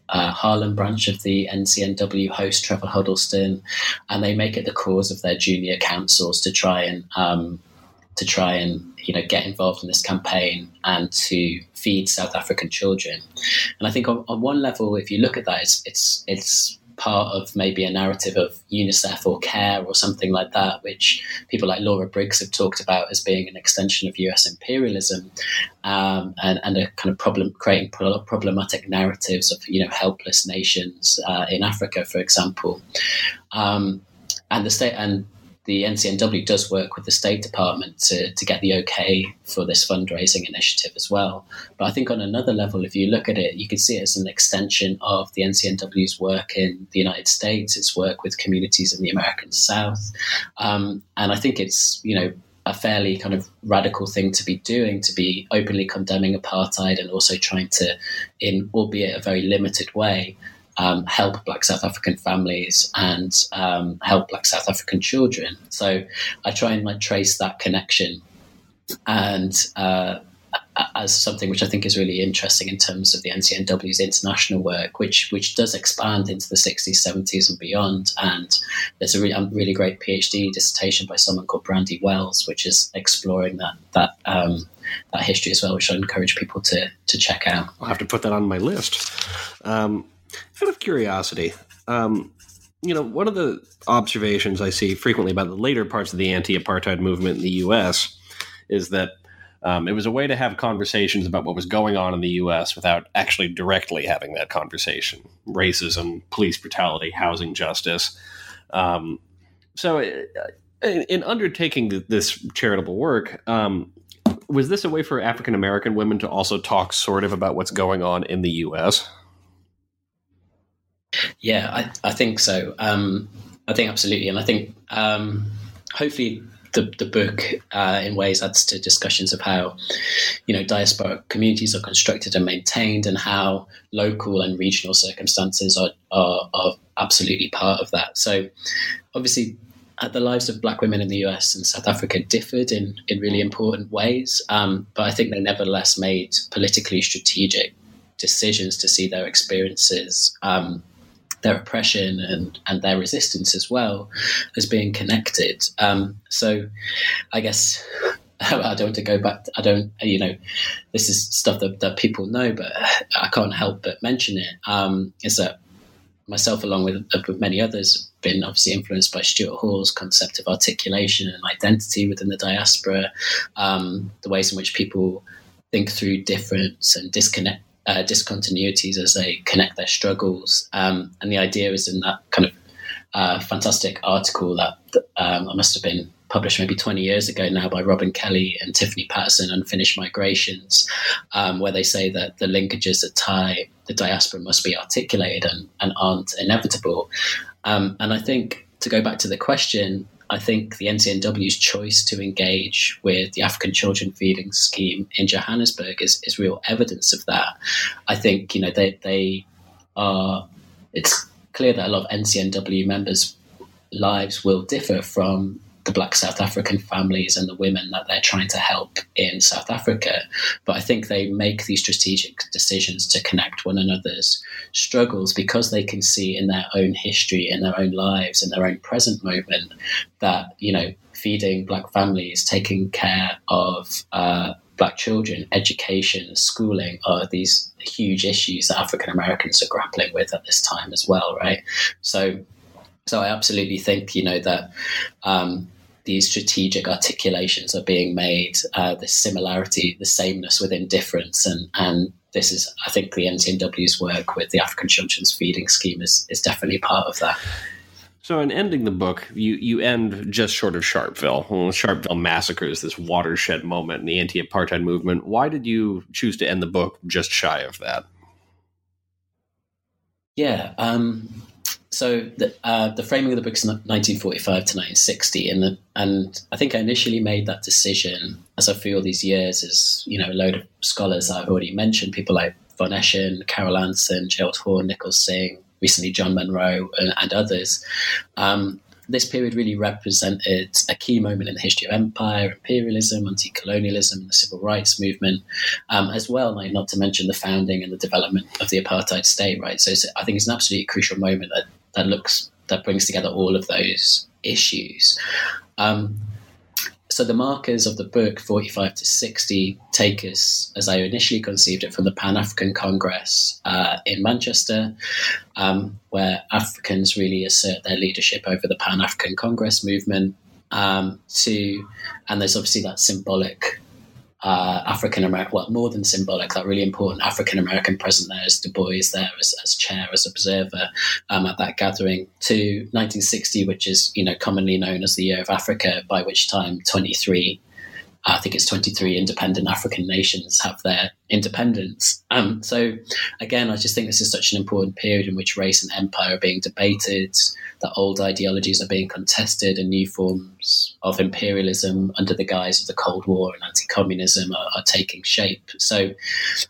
[SPEAKER 3] uh, Harlem branch of the NCNW host Trevor Huddleston, and they make it the cause of their junior councils to try and um, to try and you know get involved in this campaign and to feed South African children. And I think on, on one level, if you look at that, it's it's it's part of maybe a narrative of UNICEF or CARE or something like that, which people like Laura Briggs have talked about as being an extension of US imperialism um, and, and, a kind of problem creating problematic narratives of you know helpless nations uh, in Africa, for example. Um, and the state and the NCNW does work with the State Department to, to get the okay for this fundraising initiative as well. But I think on another level, if you look at it, you can see it as an extension of the NCNW's work in the United States, its work with communities in the American South. Um, and I think it's, you know, a fairly kind of radical thing to be doing to be openly condemning apartheid and also trying to, in albeit a very limited way, um, help Black South African families and um, help Black South African children. So I try and like trace that connection, and uh, as something which I think is really interesting in terms of the NCNW's international work, which which does expand into the 60s, 70s, and beyond. And there's a really, really great PhD dissertation by someone called Brandy Wells, which is exploring that that um, that history as well, which I encourage people to to check out.
[SPEAKER 2] I'll have to put that on my list. Um, out of curiosity, um, you know, one of the observations I see frequently about the later parts of the anti-apartheid movement in the U.S. is that um, it was a way to have conversations about what was going on in the U.S. without actually directly having that conversation: racism, police brutality, housing justice. Um, so, uh, in undertaking this charitable work, um, was this a way for African American women to also talk sort of about what's going on in the U.S.?
[SPEAKER 3] Yeah, I, I think so. Um, I think absolutely, and I think um, hopefully the, the book uh, in ways adds to discussions of how you know diaspora communities are constructed and maintained and how local and regional circumstances are, are, are absolutely part of that so obviously uh, the lives of black women in the US and South Africa differed in, in really important ways, um, but I think they nevertheless made politically strategic decisions to see their experiences, um, their oppression, and, and their resistance as well as being connected. Um, so I guess. I don't want to go back. I don't, you know, this is stuff that, that people know, but I can't help but mention it. Um, is that myself, along with, with many others, been obviously influenced by Stuart Hall's concept of articulation and identity within the diaspora, um, the ways in which people think through difference and disconnect. Uh, discontinuities as they connect their struggles, um, and the idea is in that kind of uh, fantastic article that um, I must have been published maybe 20 years ago now by Robin Kelley and Tiffany Patterson, Unfinished Migrations, um, where they say that the linkages that tie the diaspora must be articulated and, and aren't inevitable. Um, and I think to go back to the question, I think the NCNW's choice to engage with the African Children Feeding Scheme in Johannesburg is, is real evidence of that. I think, you know, they, they are, it's clear that a lot of NCNW members' lives will differ from the black South African families and the women that they're trying to help in South Africa. But I think they make these strategic decisions to connect one another's struggles because they can see in their own history, in their own lives, in their own present moment that, you know, feeding black families, taking care of uh, black children, education, schooling are these huge issues that African Americans are grappling with at this time as well, right? So so I absolutely think you know that um, these strategic articulations are being made, uh, the similarity, the sameness within difference, and and this is, I think, the NCNW's work with the African Children's Feeding Scheme is is definitely part of that.
[SPEAKER 2] So, in ending the book, you you end just short of Sharpeville. Well, Sharpeville massacre is this watershed moment in the anti-apartheid movement. Why did you choose to end the book just shy of that?
[SPEAKER 3] Yeah, um, so the, uh, the framing of the book is 1945 to 1960, and the, and I think I initially made that decision as I feel these years as you know a load of scholars I've already mentioned, people like von Eschen, Carol Anderson, Gerald Horne, Nikhil Singh, recently John Munro, and, and others. Um, this period really represented a key moment in the history of empire, imperialism, anti colonialism, the civil rights movement, um, as well, like, not to mention the founding and the development of the apartheid state, right? So I think it's an absolutely crucial moment that, that looks, that brings together all of those issues. Um, so the markers of the book 45 to 60 take us as i initially conceived it from the pan-african congress uh, in manchester um, where africans really assert their leadership over the pan-african congress movement um, to and there's obviously that symbolic uh, African American, well, more than symbolic, that really important African American present there as Du Bois there as, as chair, as observer um, at that gathering, to 1960, which is you know commonly known as the Year of Africa, by which time 23 I think it's 23 independent African nations have their independence. Um, so, again, I just think this is such an important period in which race and empire are being debated, that old ideologies are being contested, and new forms of imperialism under the guise of the Cold War and anti communism are, are, taking shape. So,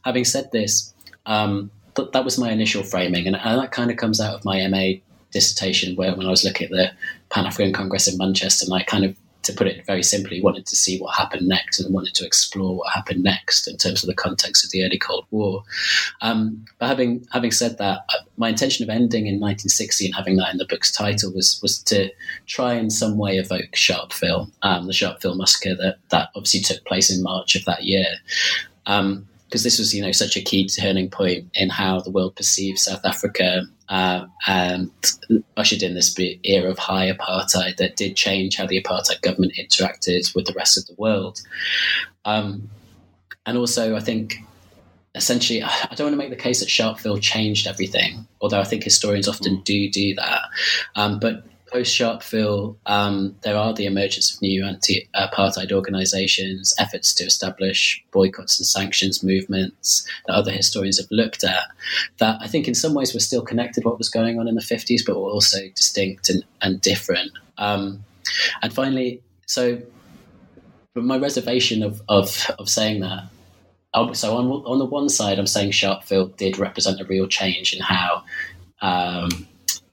[SPEAKER 3] having said this, um, th- that was my initial framing, and, and that kind of comes out of my MA dissertation where when I was looking at the Pan African Congress in Manchester, and I kind of to put it very simply, wanted to see what happened next and wanted to explore what happened next in terms of the context of the early Cold War. Um, but having having said that, uh, my intention of ending in 1960 and having that in the book's title was was to try in some way evoke Sharpeville, um, the Sharpeville massacre that that obviously took place in March of that year. Um, because this was, you know, such a key turning point in how the world perceived South Africa uh, and ushered in this era of high apartheid that did change how the apartheid government interacted with the rest of the world. Um, and also, I think essentially, I don't want to make the case that Sharpeville changed everything, although I think historians often mm. do do that. Um, but post Sharpeville, um, there are the emergence of new anti apartheid organizations, efforts to establish boycotts and sanctions movements that other historians have looked at, that I think in some ways were still connected what was going on in the 50s, but were also distinct and, and different. Um, and finally, so my reservation of, of, of saying that so on on the one side, I'm saying Sharpeville did represent a real change in how um,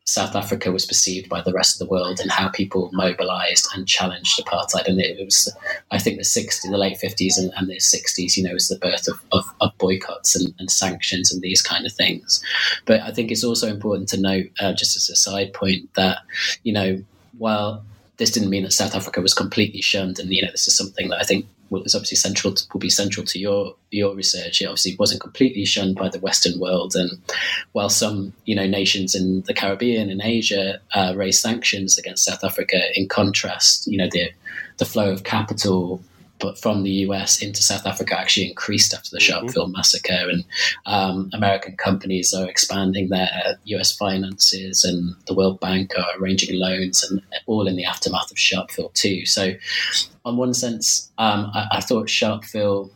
[SPEAKER 3] South Africa was perceived by the rest of the world and how people mobilized and challenged apartheid. And it, was, I think, the 60s, the late 50s and, and the 60s, you know, was the birth of, of, of boycotts and, and, sanctions and these kind of things. But I think it's also important to note, uh, just as a side point, that, you know, while this didn't mean that South Africa was completely shunned, and you know this is something that I think was obviously central to, will be central to your your research. It obviously wasn't completely shunned by the Western world, and while some you know nations in the Caribbean and Asia uh, raised sanctions against South Africa, in contrast, you know the the flow of capital but from the US into South Africa actually increased after the mm-hmm. Sharpeville massacre. And um, American companies are expanding their US finances, and the World Bank are arranging loans, and all in the aftermath of Sharpeville, too. So, on one sense, um, I, I, thought Sharpeville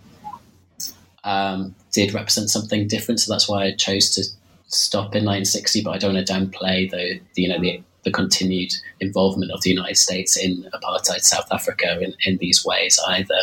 [SPEAKER 3] um, did represent something different. So that's why I chose to stop in 1960, but I don't want to downplay the, the you know the the continued involvement of the United States in apartheid South Africa in, in these ways either.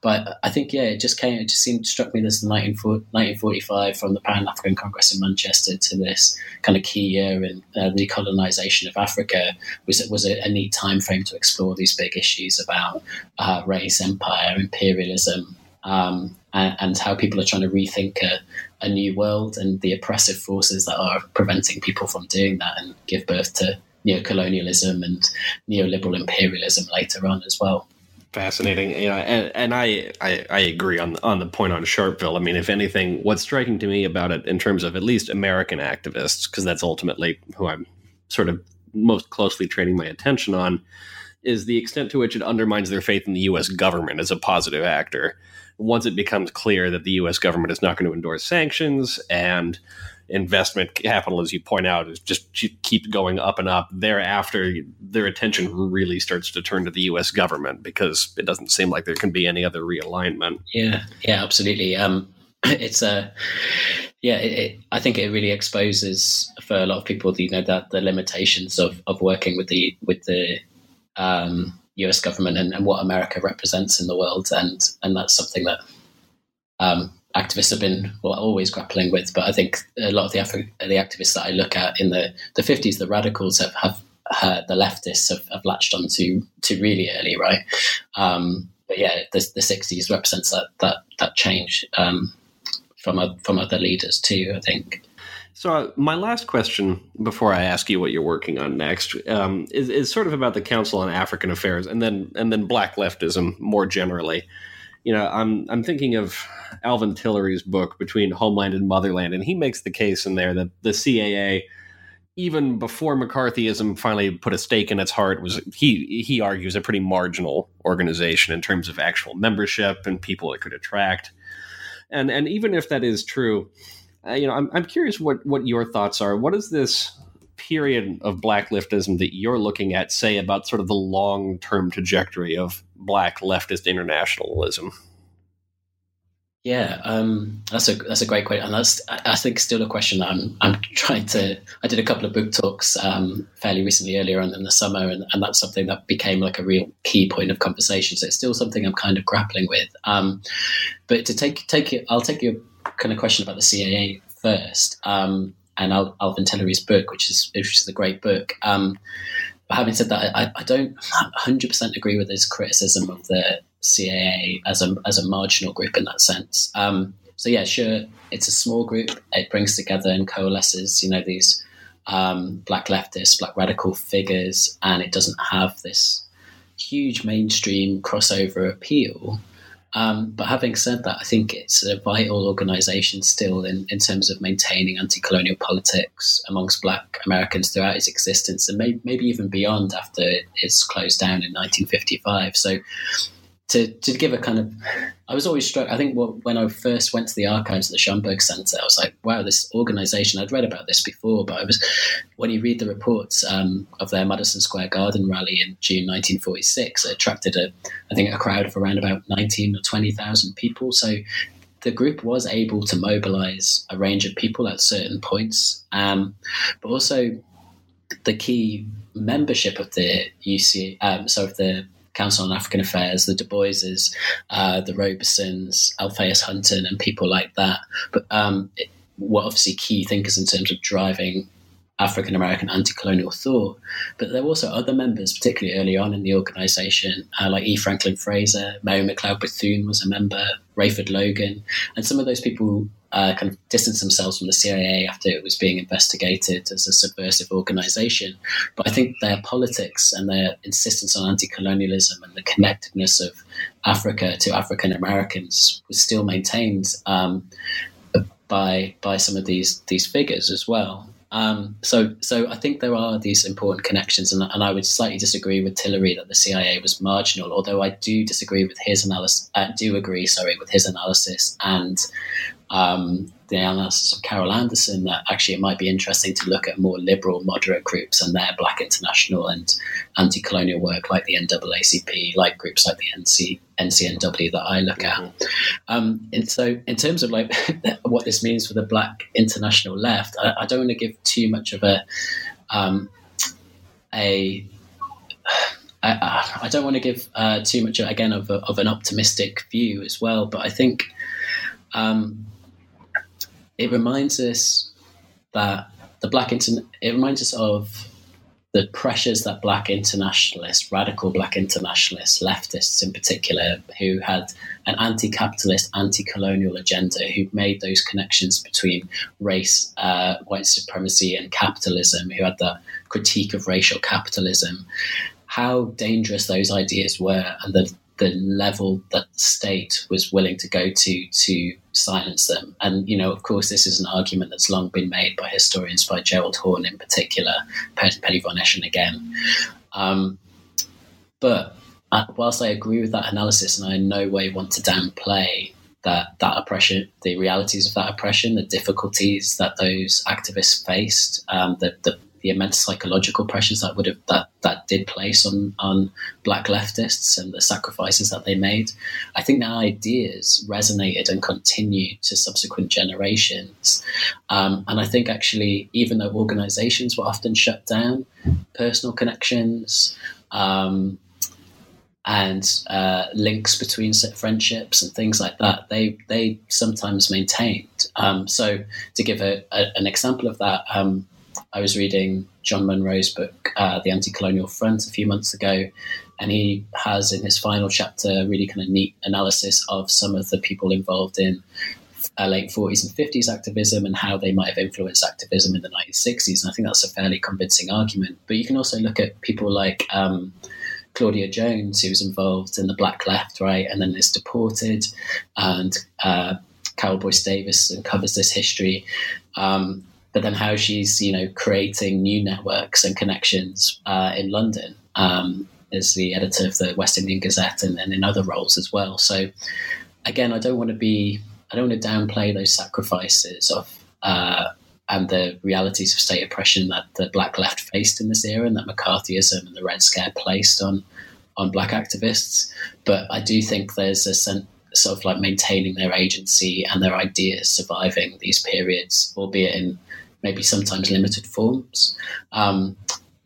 [SPEAKER 3] But I think, yeah, it just came, it just seemed, struck me this 1945 from the Pan African Congress in Manchester to this kind of key year in uh, the colonization of Africa was, was a, a, neat time frame to explore these big issues about uh, race, empire, imperialism. Um, and, and, how people are trying to rethink a, a new world and the oppressive forces that are preventing people from doing that and give birth to neocolonialism and neoliberal imperialism later on as well.
[SPEAKER 2] Fascinating, you know, and, and I, I, I agree on on the point on Sharpeville. I mean, if anything, what's striking to me about it in terms of at least American activists, because that's ultimately who I'm sort of most closely training my attention on, is the extent to which it undermines their faith in the U.S. government as a positive actor. Once it becomes clear that the U.S. government is not going to endorse sanctions and investment capital, as you point out, is just keeps going up and up. Thereafter, their attention really starts to turn to the U.S. government because it doesn't seem like there can be any other realignment.
[SPEAKER 3] Yeah, yeah, absolutely. Um, it's a yeah, it, it, I think it really exposes for a lot of people, you know, that the limitations of, of working with the with the um, U.S. government and, and, what America represents in the world, and and that's something that um, activists have been well, always grappling with. But I think a lot of the Afri- the activists that I look at in the the fifties, the radicals have have uh, the leftists have, have, latched onto to really early, right? Um, but yeah, the, the 60s represents that that that change um, from a, from other leaders too. I think.
[SPEAKER 2] So uh, my last question before I ask you what you're working on next um, is, is sort of about the Council on African Affairs and then and then Black leftism more generally you know, I'm I'm thinking of Alvin Tillery's book Between Homeland and Motherland, and he makes the case in there that the CAA, even before McCarthyism finally put a stake in its heart, was he he argues a pretty marginal organization in terms of actual membership and people it could attract, and and even if that is true, uh, you know, I'm I'm curious what what your thoughts are. What is this? Period of black leftism that you're looking at say about sort of the long term trajectory of black leftist internationalism?
[SPEAKER 3] Yeah, um, that's a that's a great question, and that's I think still a question that I'm I'm trying to. I did a couple of book talks um, fairly recently, earlier on in the summer, and, and that's something that became like a real key point of conversation. So it's still something I'm kind of grappling with. Um, but to take take it, I'll take your kind of question about the CAA first. Um, and Al- Alvin Tillery's book, which is which is a great book. Um, but having said that, I, I don't 100% agree with his criticism of the CAA as a as a marginal group in that sense. Um, so yeah, sure, it's a small group. It brings together and coalesces, you know, these um, black leftists, black radical figures, and it doesn't have this huge mainstream crossover appeal. Um, but having said that, I think it's a vital organisation still in, in terms of maintaining anti colonial politics amongst black Americans throughout its existence and may, maybe even beyond after it's closed down in 1955. So to, to give a kind of, I was always struck. I think when I first went to the archives at the Schomburg Center, I was like, wow, this organization, I'd read about this before, but I was, when you read the reports um, of their Madison Square Garden rally in June 1946, it attracted a, I think, a crowd of around about 19 or 20,000 people. So the group was able to mobilize a range of people at certain points, um, but also the key membership of the UC, um, so of the Council on African Affairs, the Du Boises, uh, the Robesons, Alphaeus Hunton, and people like that. But um, it, were obviously key thinkers in terms of driving African American anti colonial thought. But there were also other members, particularly early on in the organization, uh, like E. Franklin Frazier, Mary McLeod Bethune was a member, Rayford Logan. And some of those people uh, kind of distanced themselves from the CAA after it was being investigated as a subversive organization. But I think their politics and their insistence on anti colonialism and the connectedness of Africa to African Americans was still maintained. Um, by by some of these these figures as well. Um, so, so I think there are these important connections, and, and, I would slightly disagree with Tillery that the CAA was marginal. Although I do disagree with his analysis, uh, do agree, sorry, with his analysis and um, the analysis of Carol Anderson that actually it might be interesting to look at more liberal, moderate groups and their Black international and anti-colonial work, like the NAACP, like groups like the NC, NCNW that I look at. Mm-hmm. Um, and so, in terms of like what this means for the Black international left, I, I don't want to give too much of a um, a I, I, don't want to give uh, too much again of, a, of an optimistic view as well, but I think um, it reminds us that the black internet. it reminds us of the pressures that black internationalists, radical black internationalists, leftists in particular, who had an anti capitalist, anti colonial agenda, who made those connections between race, uh, white supremacy, and capitalism, who had that critique of racial capitalism, how dangerous those ideas were, and the the level that the state was willing to go to to silence them. And, you know, of course, this is an argument that's long been made by historians, by Gerald Horne in particular, Penny von Eschen again. Um, but uh, whilst I agree with that analysis, and I in no way want to downplay that that oppression, the realities of that oppression, the difficulties that those activists faced, um, the, the the immense psychological pressures that would have that that did place on on black leftists and the sacrifices that they made. I think their ideas resonated and continued to subsequent generations. Um, and I think actually, even though organizations were often shut down, personal connections. Um, and uh, links between friendships and things like that, they they sometimes maintained. Um, so, to give a, a, an example of that, um, I was reading John Munro's book, uh, The Anti Colonial Front, a few months ago, and he has in his final chapter a really kind of neat analysis of some of the people involved in uh, late 40s and 50s activism and how they might have influenced activism in the 1960s. And I think that's a fairly convincing argument. But you can also look at people like um, Claudia Jones, who was involved in the Black Left, right, and then is deported, and uh, Carole Boyce Davies and covers this history. Um, but then how she's you know creating new networks and connections uh, in London um, as the editor of the West Indian Gazette and, and in other roles as well. So again, I don't want to be I don't want to downplay those sacrifices of. Uh, and the realities of state oppression that the black left faced in this era, and that McCarthyism and the Red Scare placed on on black activists. But I do think there's a sense sort of like maintaining their agency and their ideas surviving these periods, albeit in maybe sometimes limited forms, um,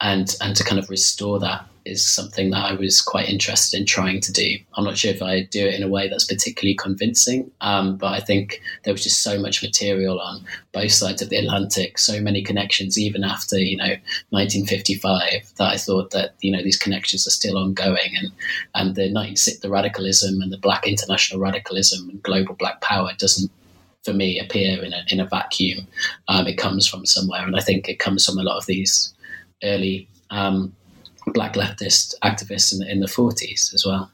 [SPEAKER 3] and and to kind of restore that is something that I was quite interested in trying to do. I'm not sure if I do it in a way that's particularly convincing, um, but I think there was just so much material on both sides of the Atlantic, so many connections, even after you know 1955, that I thought that you know these connections are still ongoing, and and the 19, the radicalism and the Black international radicalism and global Black power doesn't for me appear in a, in a vacuum. Um, it comes from somewhere, and I think it comes from a lot of these early um, black leftist activists in the, in the 40s as well.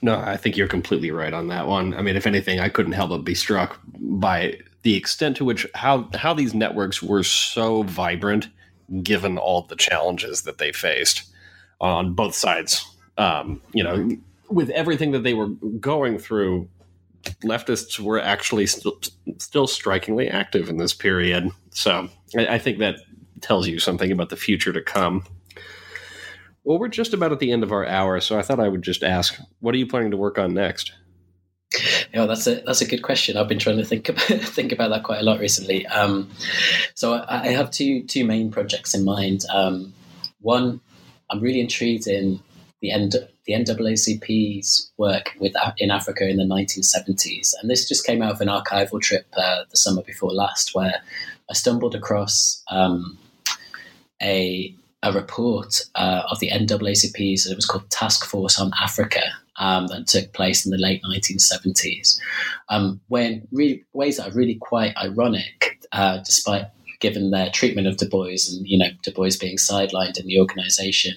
[SPEAKER 2] No, I think you're completely right on that one. I mean, if anything, I couldn't help but be struck by the extent to which how how these networks were so vibrant, given all the challenges that they faced on both sides. Um, you know, with everything that they were going through, leftists were actually st- still strikingly active in this period. So I, I think that tells you something about the future to come. Well, we're just about at the end of our hour, so I thought I would just ask, what are you planning to work on next?
[SPEAKER 3] Yeah, that's a that's a good question. I've been trying to think about think about that quite a lot recently. Um, so I, I, have two two main projects in mind. Um, one, I'm really intrigued in the end the NAACP's work with in Africa in the 1970s, and this just came out of an archival trip uh, the summer before last, where I stumbled across um, a a report uh, of the NAACP's. It was called Task Force on Africa um, that took place in the late 1970s. Um, when really, ways that are really quite ironic, uh, despite given their treatment of Du Bois and you know Du Bois being sidelined in the organisation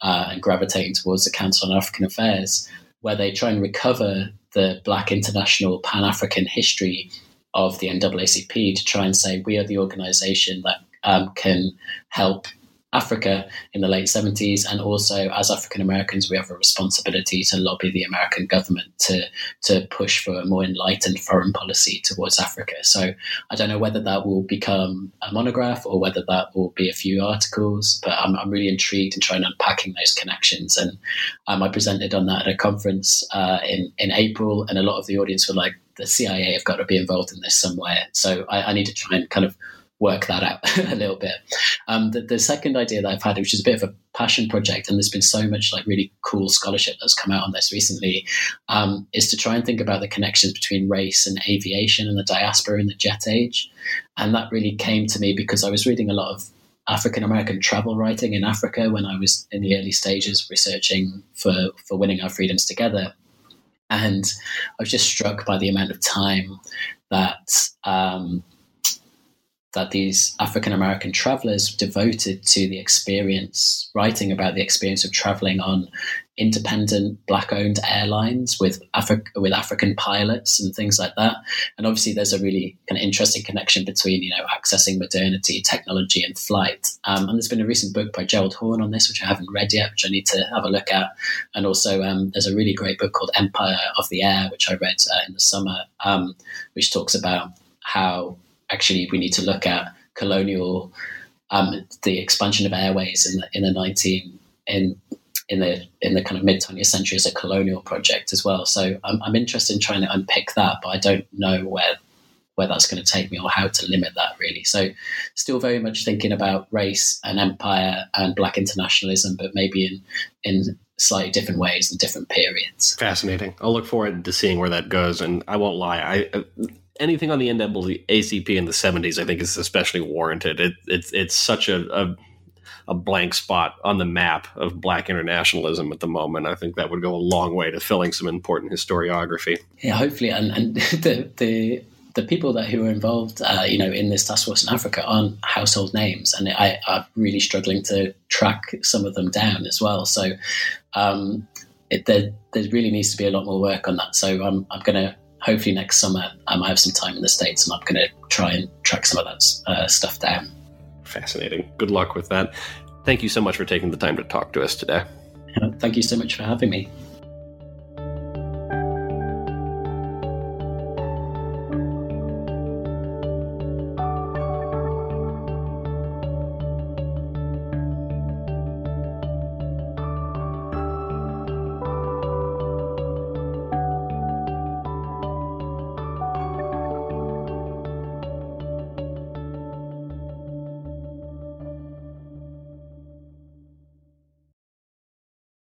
[SPEAKER 3] uh, and gravitating towards the Council on African Affairs, where they try and recover the Black international Pan African history of the NAACP to try and say we are the organisation that um, can help Africa in the late 70s, and also as African Americans, we have a responsibility to lobby the American government to to push for a more enlightened foreign policy towards Africa. So I don't know whether that will become a monograph or whether that will be a few articles, but I'm, I'm really intrigued in trying unpacking those connections. And um, I presented on that at a conference uh, in in April, and a lot of the audience were like, "The CIA have got to be involved in this somewhere." So I, I need to try and kind of work that out a little bit. Um, the, the, second idea that I've had, which is a bit of a passion project, and there's been so much like really cool scholarship that's come out on this recently, um, is to try and think about the connections between race and aviation and the diaspora in the jet age. And that really came to me because I was reading a lot of African American travel writing in Africa when I was in the early stages researching for, for winning our freedoms together. And I was just struck by the amount of time that um, that these African American travelers devoted to the experience, writing about the experience of traveling on independent black owned airlines with Afri- with African pilots and things like that. And obviously, there's a really kind of interesting connection between you know accessing modernity, technology, and flight. Um, and there's been a recent book by Gerald Horne on this, which I haven't read yet, which I need to have a look at. And also, um, there's a really great book called Empire of the Air, which I read uh, in the summer, um, which talks about how actually we need to look at colonial um, the expansion of airways in the in the nineteen in in the in the kind of mid 20th century as a colonial project as well. So I'm, I'm interested in trying to unpick that, but I don't know where where that's going to take me or how to limit that really. So still very much thinking about race and empire and black internationalism, but maybe in in slightly different ways and different periods.
[SPEAKER 2] Fascinating. I'll look forward to seeing where that goes. And I won't lie, I anything on the NAACP in the 70s, I think, is especially warranted. It, it's it's such a, a, a blank spot on the map of Black internationalism at the moment. I think that would go a long way to filling some important historiography.
[SPEAKER 3] Yeah, hopefully, and and the the the people that who are involved, uh, you know, in this task force in Africa aren't household names, and I, am really struggling to track some of them down as well. So, um, it, there, there really needs to be a lot more work on that. So, I'm I'm going to hopefully next summer um, I have some time in the States and I'm going to try and track some of that uh, stuff down.
[SPEAKER 2] Fascinating. Good luck with that. Thank you so much for taking the time to talk to us today.
[SPEAKER 3] Thank you so much for having me.